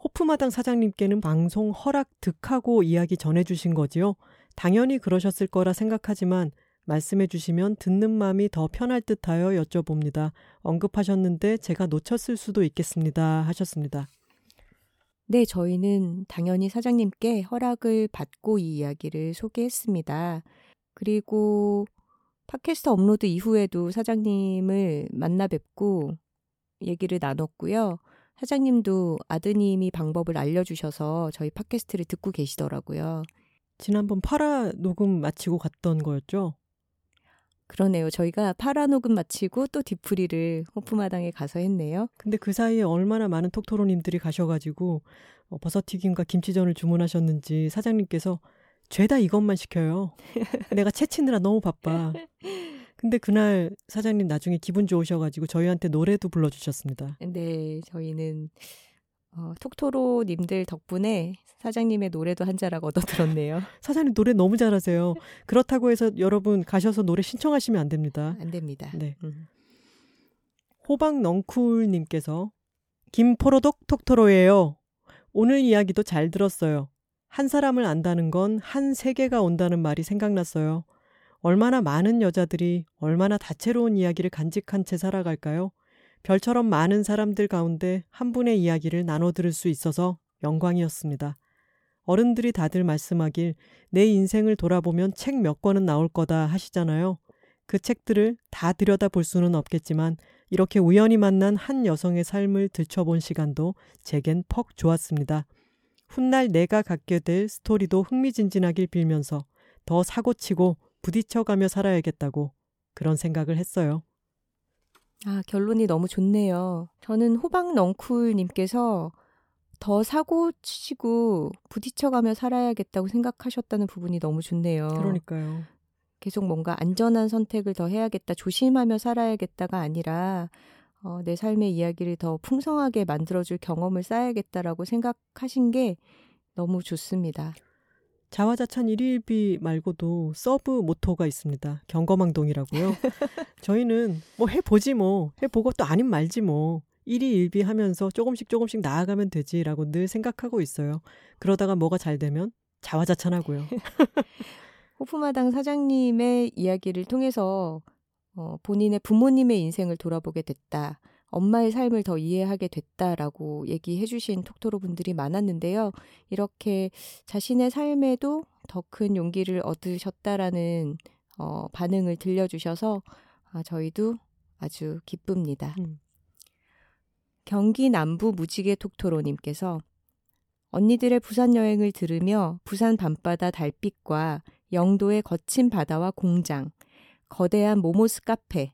호프마당 사장님께는 방송 허락 득하고 이야기 전해주신 거지요? 당연히 그러셨을 거라 생각하지만 말씀해 주시면 듣는 마음이 더 편할 듯하여 여쭤봅니다. 언급하셨는데 제가 놓쳤을 수도 있겠습니다. 하셨습니다. 네, 저희는 당연히 사장님께 허락을 받고 이 이야기를 소개했습니다. 그리고 팟캐스트 업로드 이후에도 사장님을 만나 뵙고 얘기를 나눴고요. 사장님도 아드님이 방법을 알려주셔서 저희 팟캐스트를 듣고 계시더라고요. 지난번 파라 녹음 마치고 갔던 거였죠? 그러네요. 저희가 파라 녹음 마치고 또 디프리를 호프마당에 가서 했네요. 근데 그 사이에 얼마나 많은 톡토로님들이 가셔가지고 어, 버섯튀김과 김치전을 주문하셨는지 사장님께서 죄다 이것만 시켜요. 내가 채치느라 너무 바빠. 근데 그날 사장님 나중에 기분 좋으셔가지고 저희한테 노래도 불러주셨습니다. 네, 저희는 어, 톡토로 님들 덕분에 사장님의 노래도 한 자락 얻어 들었네요. 사장님 노래 너무 잘하세요. 그렇다고 해서 여러분 가셔서 노래 신청하시면 안 됩니다. 안 됩니다. 네. 음. 호박 넝쿨 님께서 김포로독 톡토로예요. 오늘 이야기도 잘 들었어요. 한 사람을 안다는 건 한 세계가 온다는 말이 생각났어요. 얼마나 많은 여자들이 얼마나 다채로운 이야기를 간직한 채 살아갈까요? 별처럼 많은 사람들 가운데 한 분의 이야기를 나눠 들을 수 있어서 영광이었습니다. 어른들이 다들 말씀하길 내 인생을 돌아보면 책 몇 권은 나올 거다 하시잖아요. 그 책들을 다 들여다 볼 수는 없겠지만 이렇게 우연히 만난 한 여성의 삶을 들춰본 시간도 제겐 퍽 좋았습니다. 훗날 내가 갖게 될 스토리도 흥미진진하길 빌면서 더 사고치고 부딪혀가며 살아야겠다고 그런 생각을 했어요. 아, 결론이 너무 좋네요. 저는 호박 넝쿨님께서 더 사고 치고 부딪혀가며 살아야겠다고 생각하셨다는 부분이 너무 좋네요. 그러니까요. 계속 뭔가 안전한 선택을 더 해야겠다, 조심하며 살아야겠다가 아니라 어, 내 삶의 이야기를 더 풍성하게 만들어줄 경험을 쌓아야겠다라고 생각하신 게 너무 좋습니다. 자화자찬 일일비 말고도 서브 모토가 있습니다. 경거망동이라고요. 저희는 뭐 해보지 뭐 해보고 또 아님 말지 뭐 일희일비 하면서 조금씩 조금씩 나아가면 되지라고 늘 생각하고 있어요. 그러다가 뭐가 잘 되면 자화자찬하고요. 호프마당 사장님의 이야기를 통해서 어, 본인의 부모님의 인생을 돌아보게 됐다. 엄마의 삶을 더 이해하게 됐다라고 얘기해 주신 톡토로 분들이 많았는데요. 이렇게 자신의 삶에도 더 큰 용기를 얻으셨다라는 어, 반응을 들려주셔서 아, 저희도 아주 기쁩니다. 음. 경기 남부 무지개 톡토로님께서 언니들의 부산 여행을 들으며 부산 밤바다 달빛과 영도의 거친 바다와 공장, 거대한 모모스 카페,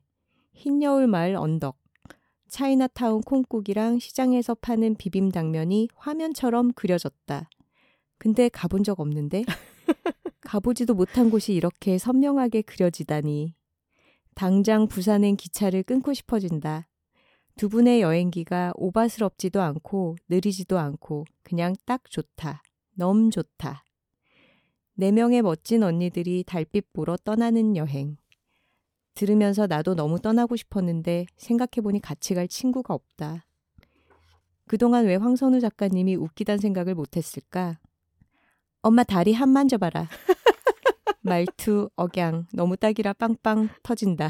흰여울 마을 언덕, 차이나타운 콩국이랑 시장에서 파는 비빔당면이 화면처럼 그려졌다. 근데 가본 적 없는데? 가보지도 못한 곳이 이렇게 선명하게 그려지다니. 당장 부산행 기차를 끊고 싶어진다. 두 분의 여행기가 오바스럽지도 않고 느리지도 않고 그냥 딱 좋다. 너무 좋다. 네 명의 멋진 언니들이 달빛 보러 떠나는 여행. 들으면서 나도 너무 떠나고 싶었는데 생각해보니 같이 갈 친구가 없다. 그동안 왜 황선우 작가님이 웃기단 생각을 못했을까? 엄마 다리 한 만져봐라. 말투, 억양, 너무 딱이라 빵빵 터진다.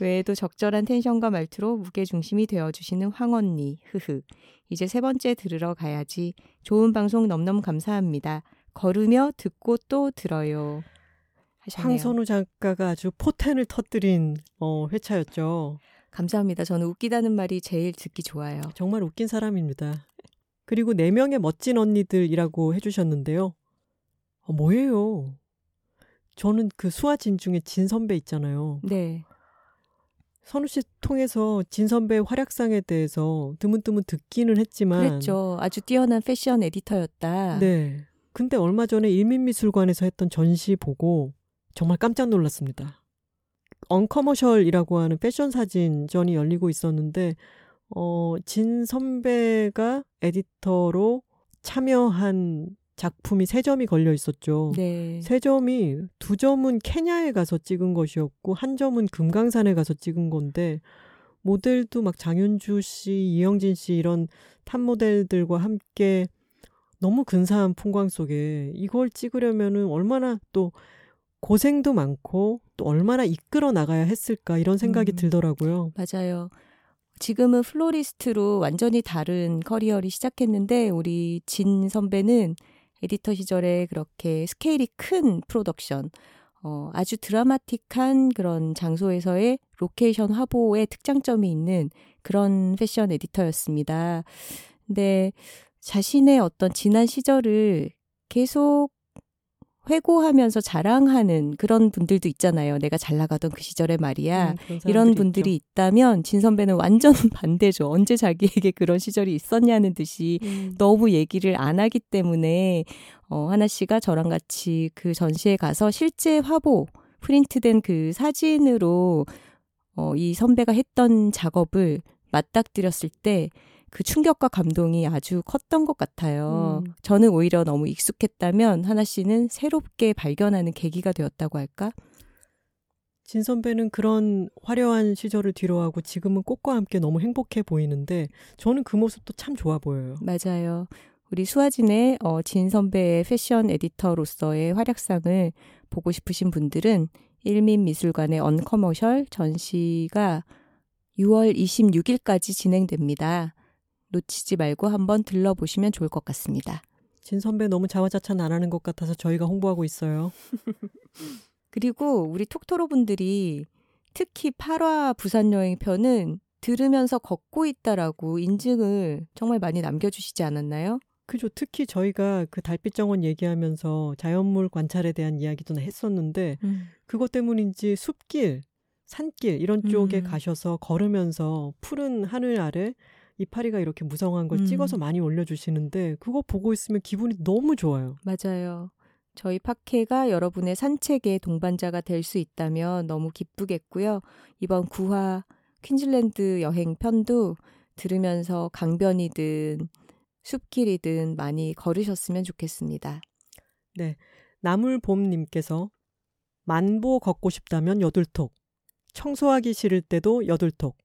외에도 적절한 텐션과 말투로 무게중심이 되어주시는 황언니, 흐흐. 이제 세 번째 들으러 가야지. 좋은 방송 넘넘 감사합니다. 걸으며 듣고 또 들어요. 하셨네요. 황선우 작가가 아주 포텐을 터뜨린 어, 회차였죠. 감사합니다. 저는 웃기다는 말이 제일 듣기 좋아요. 정말 웃긴 사람입니다. 그리고 네 명의 멋진 언니들이라고 해주셨는데요. 어, 뭐예요? 저는 그 수아진 중에 진 선배 있잖아요. 네. 선우 씨 통해서 진 선배의 활약상에 대해서 드문드문 듣기는 했지만 그랬죠. 아주 뛰어난 패션 에디터였다. 네. 근데 얼마 전에 일민미술관에서 했던 전시 보고 정말 깜짝 놀랐습니다. 언커머셜이라고 하는 패션 사진전이 열리고 있었는데 어, 진 선배가 에디터로 참여한 작품이 세 점이 걸려 있었죠. 네. 세 점이 두 점은 케냐에 가서 찍은 것이었고 한 점은 금강산에 가서 찍은 건데 모델도 막 장윤주 씨, 이영진 씨 이런 탑 모델들과 함께 너무 근사한 풍광 속에 이걸 찍으려면은 얼마나 또 고생도 많고 또 얼마나 이끌어 나가야 했을까 이런 생각이 음. 들더라고요. 맞아요. 지금은 플로리스트로 완전히 다른 커리어를 시작했는데 우리 진 선배는 에디터 시절에 그렇게 스케일이 큰 프로덕션, 어, 아주 드라마틱한 그런 장소에서의 로케이션 화보에 특장점이 있는 그런 패션 에디터였습니다. 근데 자신의 어떤 지난 시절을 계속 회고하면서 자랑하는 그런 분들도 있잖아요. 내가 잘 나가던 그 시절에 말이야. 음, 이런 분들이 있죠. 있다면 진 선배는 완전 반대죠. 언제 자기에게 그런 시절이 있었냐는 듯이 음. 너무 얘기를 안 하기 때문에 어, 하나 씨가 저랑 같이 그 전시에 가서 실제 화보 프린트된 그 사진으로 어, 이 선배가 했던 작업을 맞닥뜨렸을 때 그 충격과 감동이 아주 컸던 것 같아요. 음. 저는 오히려 너무 익숙했다면 하나 씨는 새롭게 발견하는 계기가 되었다고 할까? 진 선배는 그런 화려한 시절을 뒤로하고 지금은 꽃과 함께 너무 행복해 보이는데 저는 그 모습도 참 좋아 보여요. 맞아요. 우리 수아진의 어, 진 선배의 패션 에디터로서의 활약상을 보고 싶으신 분들은 일민미술관의 언커머셜 전시가 6월 26일까지 진행됩니다. 놓치지 말고 한번 들러보시면 좋을 것 같습니다. 진 선배 너무 자화자찬 안 하는 것 같아서 저희가 홍보하고 있어요. 그리고 우리 톡토로 분들이 특히 8화 부산 여행 편은 들으면서 걷고 있다라고 인증을 정말 많이 남겨주시지 않았나요? 그죠. 특히 저희가 그 달빛 정원 얘기하면서 자연물 관찰에 대한 이야기도 했었는데 그것 때문인지 숲길, 산길 이런 쪽에 음. 가셔서 걸으면서 푸른 하늘 아래 이파리가 이렇게 무성한 걸 음. 찍어서 많이 올려주시는데 그거 보고 있으면 기분이 너무 좋아요. 맞아요. 저희 팟캐가 여러분의 산책의 동반자가 될 수 있다면 너무 기쁘겠고요. 이번 9화 퀸즐랜드 여행 편도 들으면서 강변이든 숲길이든 많이 걸으셨으면 좋겠습니다. 나물봄님께서 만보 걷고 싶다면 여둘톡, 청소하기 싫을 때도 여둘톡,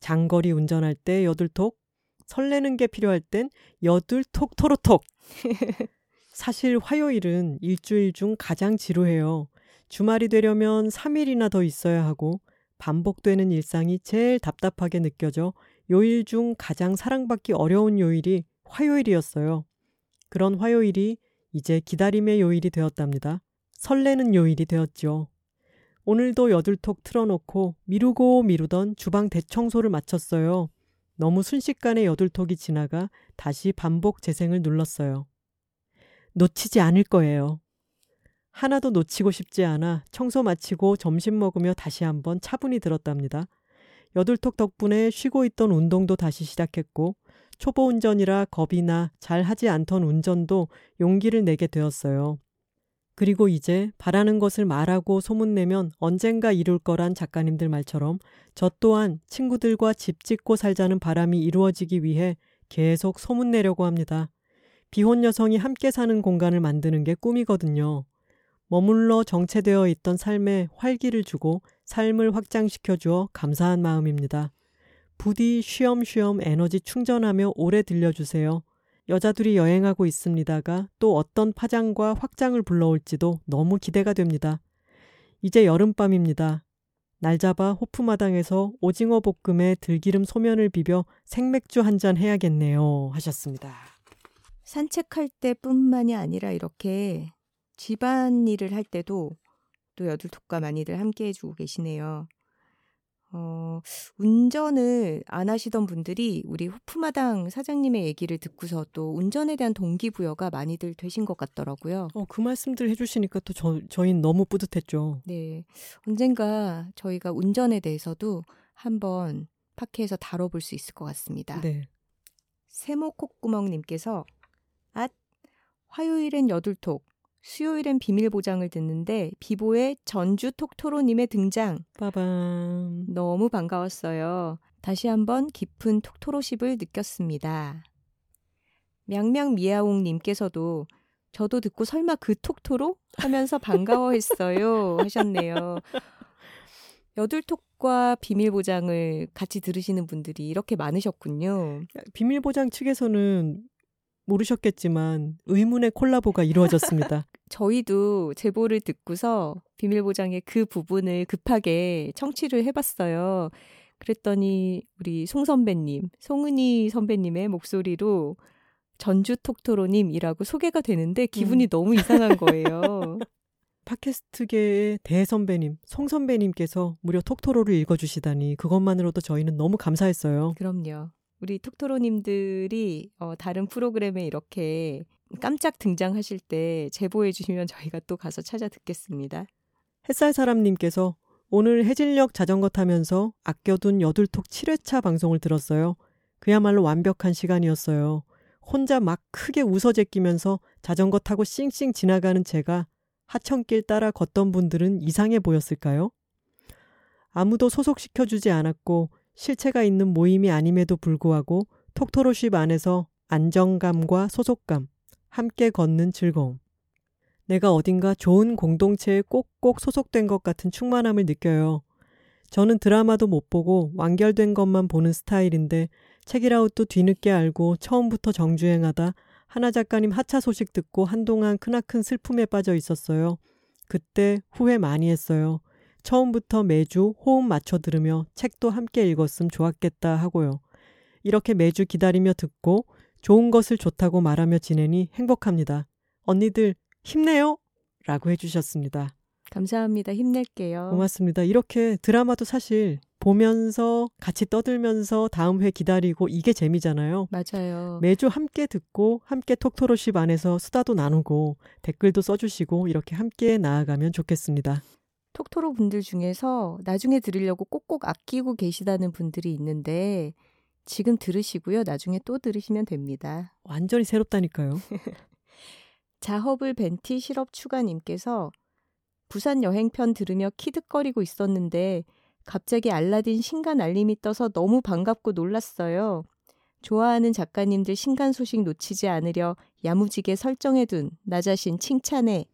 장거리 운전할 때 여둘톡, 설레는 게 필요할 땐 여둘톡 토로톡. 사실 화요일은 일주일 중 가장 지루해요. 주말이 되려면 3일이나 더 있어야 하고 반복되는 일상이 제일 답답하게 느껴져 요일 중 가장 사랑받기 어려운 요일이 화요일이었어요. 그런 화요일이 이제 기다림의 요일이 되었답니다. 설레는 요일이 되었죠. 오늘도 여둘톡 틀어놓고 미루고 미루던 주방 대청소를 마쳤어요. 너무 순식간에 여둘톡이 지나가 다시 반복 재생을 눌렀어요. 놓치지 않을 거예요. 하나도 놓치고 싶지 않아 청소 마치고 점심 먹으며 다시 한번 차분히 들었답니다. 여둘톡 덕분에 쉬고 있던 운동도 다시 시작했고 초보 운전이라 겁이 나 잘 하지 않던 운전도 용기를 내게 되었어요. 그리고 이제 바라는 것을 말하고 소문내면 언젠가 이룰 거란 작가님들 말처럼 저 또한 친구들과 집 짓고 살자는 바람이 이루어지기 위해 계속 소문내려고 합니다. 비혼 여성이 함께 사는 공간을 만드는 게 꿈이거든요. 머물러 정체되어 있던 삶에 활기를 주고 삶을 확장시켜 주어 감사한 마음입니다. 부디 쉬엄쉬엄 에너지 충전하며 오래 들려주세요. 여자들이 여행하고 있습니다가 또 어떤 파장과 확장을 불러올지도 너무 기대가 됩니다. 이제 여름밤입니다. 날 잡아 호프마당에서 오징어 볶음에 들기름 소면을 비벼 생맥주 한 잔 해야겠네요. 하셨습니다. 산책할 때뿐만이 아니라 이렇게 집안 일을 할 때도 또 여둘톡과 많이들 함께 해주고 계시네요. 어, 운전을 안 하시던 분들이 우리 호프마당 사장님의 얘기를 듣고서 또 운전에 대한 동기부여가 많이들 되신 것 같더라고요. 어, 그 말씀들 해주시니까 또 저, 저희는 너무 뿌듯했죠. 네. 언젠가 저희가 운전에 대해서도 한번 팟캐에서 다뤄볼 수 있을 것 같습니다. 네. 세모 콧구멍님께서 앗 화요일엔 여둘톡 수요일엔 비밀 보장을 듣는데 비보의 전주 톡토로님의 등장 빠밤. 너무 반가웠어요. 다시 한번 깊은 톡토로십을 느꼈습니다. 명명미아옹님께서도 저도 듣고 설마 그 톡토로 하면서 반가워했어요 하셨네요. 여둘톡과 비밀 보장을 같이 들으시는 분들이 이렇게 많으셨군요. 비밀 보장 측에서는 모르셨겠지만 의문의 콜라보가 이루어졌습니다. 저희도 제보를 듣고서 비밀보장의 그 부분을 급하게 청취를 해봤어요. 그랬더니 우리 송 선배님, 송은희 선배님의 목소리로 전주 톡토로님이라고 소개가 되는데 기분이 음. 너무 이상한 거예요. 팟캐스트계의 대선배님, 송 선배님께서 무려 톡토로를 읽어주시다니 그것만으로도 저희는 너무 감사했어요. 그럼요. 우리 톡토로님들이 어, 다른 프로그램에 이렇게 깜짝 등장하실 때 제보해 주시면 저희가 또 가서 찾아 듣겠습니다. 햇살 사람님께서 오늘 해질녘 자전거 타면서 아껴둔 여둘톡 7회차 방송을 들었어요. 그야말로 완벽한 시간이었어요. 혼자 막 크게 웃어 제끼면서 자전거 타고 싱싱 지나가는 제가 하천길 따라 걷던 분들은 이상해 보였을까요? 아무도 소속시켜주지 않았고 실체가 있는 모임이 아님에도 불구하고 톡토로쉽 안에서 안정감과 소속감, 함께 걷는 즐거움. 내가 어딘가 좋은 공동체에 꼭꼭 소속된 것 같은 충만함을 느껴요. 저는 드라마도 못 보고 완결된 것만 보는 스타일인데 책이라웃도 뒤늦게 알고 처음부터 정주행하다 하나 작가님 하차 소식 듣고 한동안 크나큰 슬픔에 빠져 있었어요. 그때 후회 많이 했어요. 처음부터 매주 호흡 맞춰 들으며 책도 함께 읽었음 좋았겠다 하고요. 이렇게 매주 기다리며 듣고 좋은 것을 좋다고 말하며 지내니 행복합니다. 언니들 힘내요! 라고 해주셨습니다. 감사합니다. 힘낼게요. 고맙습니다. 이렇게 드라마도 사실 보면서 같이 떠들면서 다음 회 기다리고 이게 재미잖아요. 맞아요. 매주 함께 듣고 함께 톡토로십 안에서 수다도 나누고 댓글도 써주시고 이렇게 함께 나아가면 좋겠습니다. 톡토로 분들 중에서 나중에 들으려고 꼭꼭 아끼고 계시다는 분들이 있는데 지금 들으시고요. 나중에 또 들으시면 됩니다. 완전히 새롭다니까요. 자허블 벤티 시럽 추가님께서 부산 여행편 들으며 키득거리고 있었는데 갑자기 알라딘 신간 알림이 떠서 너무 반갑고 놀랐어요. 좋아하는 작가님들 신간 소식 놓치지 않으려 야무지게 설정해둔 나 자신 칭찬해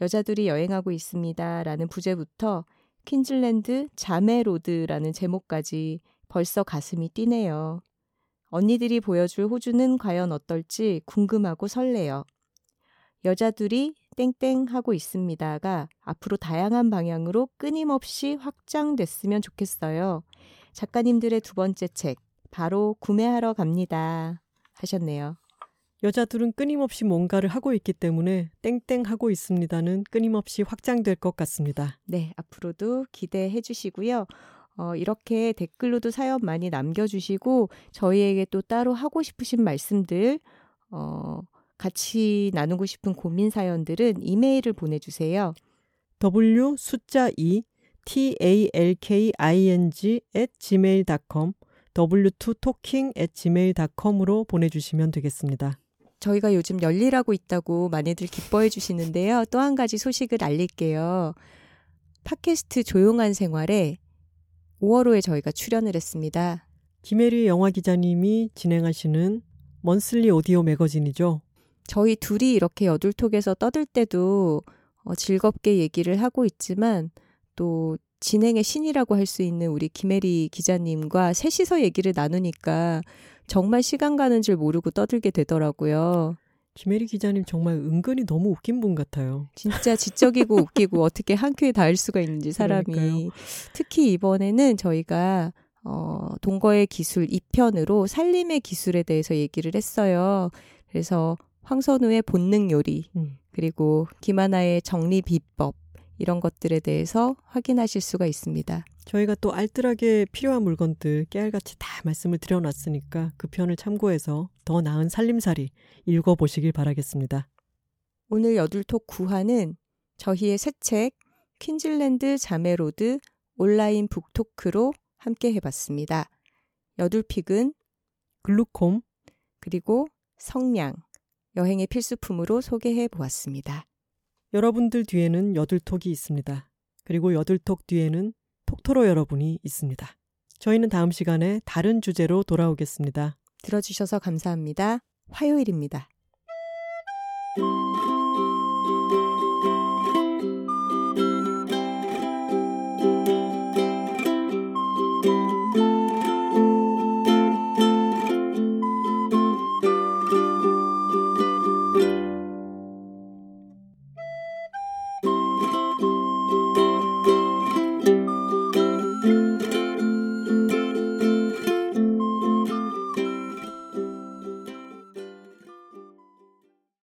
여자들이 여행하고 있습니다. 라는 부제부터 퀸즐랜드 자메로드라는 제목까지 벌써 가슴이 뛰네요. 언니들이 보여줄 호주는 과연 어떨지 궁금하고 설레요. 여자들이 땡땡 하고 있습니다가 앞으로 다양한 방향으로 끊임없이 확장됐으면 좋겠어요. 작가님들의 두 번째 책, 바로 구매하러 갑니다. 하셨네요. 여자들은 끊임없이 뭔가를 하고 있기 때문에 땡땡 하고 있습니다는 끊임없이 확장될 것 같습니다. 네, 앞으로도 기대해 주시고요. 어, 이렇게 댓글로도 사연 많이 남겨주시고 저희에게 또 따로 하고 싶으신 말씀들 어, 같이 나누고 싶은 고민 사연들은 이메일을 보내주세요. W 숫자 2 t a l k i n g at gmail.com w2talking at gmail.com으로 보내주시면 되겠습니다. 저희가 요즘 열일하고 있다고 많이들 기뻐해 주시는데요. 또 한 가지 소식을 알릴게요. 팟캐스트 조용한 생활에 5월호에 저희가 출연을 했습니다. 김혜리 영화 기자님이 진행하시는 먼슬리 오디오 매거진이죠. 저희 둘이 이렇게 여둘톡에서 떠들 때도 어, 즐겁게 얘기를 하고 있지만 또 진행의 신이라고 할 수 있는 우리 김혜리 기자님과 셋이서 얘기를 나누니까 정말 시간 가는 줄 모르고 떠들게 되더라고요. 김혜리 기자님 정말 은근히 너무 웃긴 분 같아요. 진짜 지적이고 웃기고 어떻게 한 큐에 닿을 수가 있는지 사람이. 그러니까요. 특히 이번에는 저희가 어, 동거의 기술 2편으로 살림의 기술에 대해서 얘기를 했어요. 그래서 황선우의 본능 요리, 음. 그리고 김하나의 정리 비법, 이런 것들에 대해서 확인하실 수가 있습니다. 저희가 또 알뜰하게 필요한 물건들 깨알같이 다 말씀을 드려놨으니까 그 편을 참고해서 더 나은 살림살이 읽어보시길 바라겠습니다. 오늘 여둘톡 9화는 저희의 새 책 퀸즐랜드 자메로드 온라인 북토크로 함께 해봤습니다. 여둘픽은 글루콤, 그리고 성냥, 여행의 필수품으로 소개해 보았습니다. 여러분들 뒤에는 여둘톡이 있습니다. 그리고 여둘톡 뒤에는 톡토로 여러분이 있습니다. 저희는 다음 시간에 다른 주제로 돌아오겠습니다. 들어주셔서 감사합니다. 화요일입니다.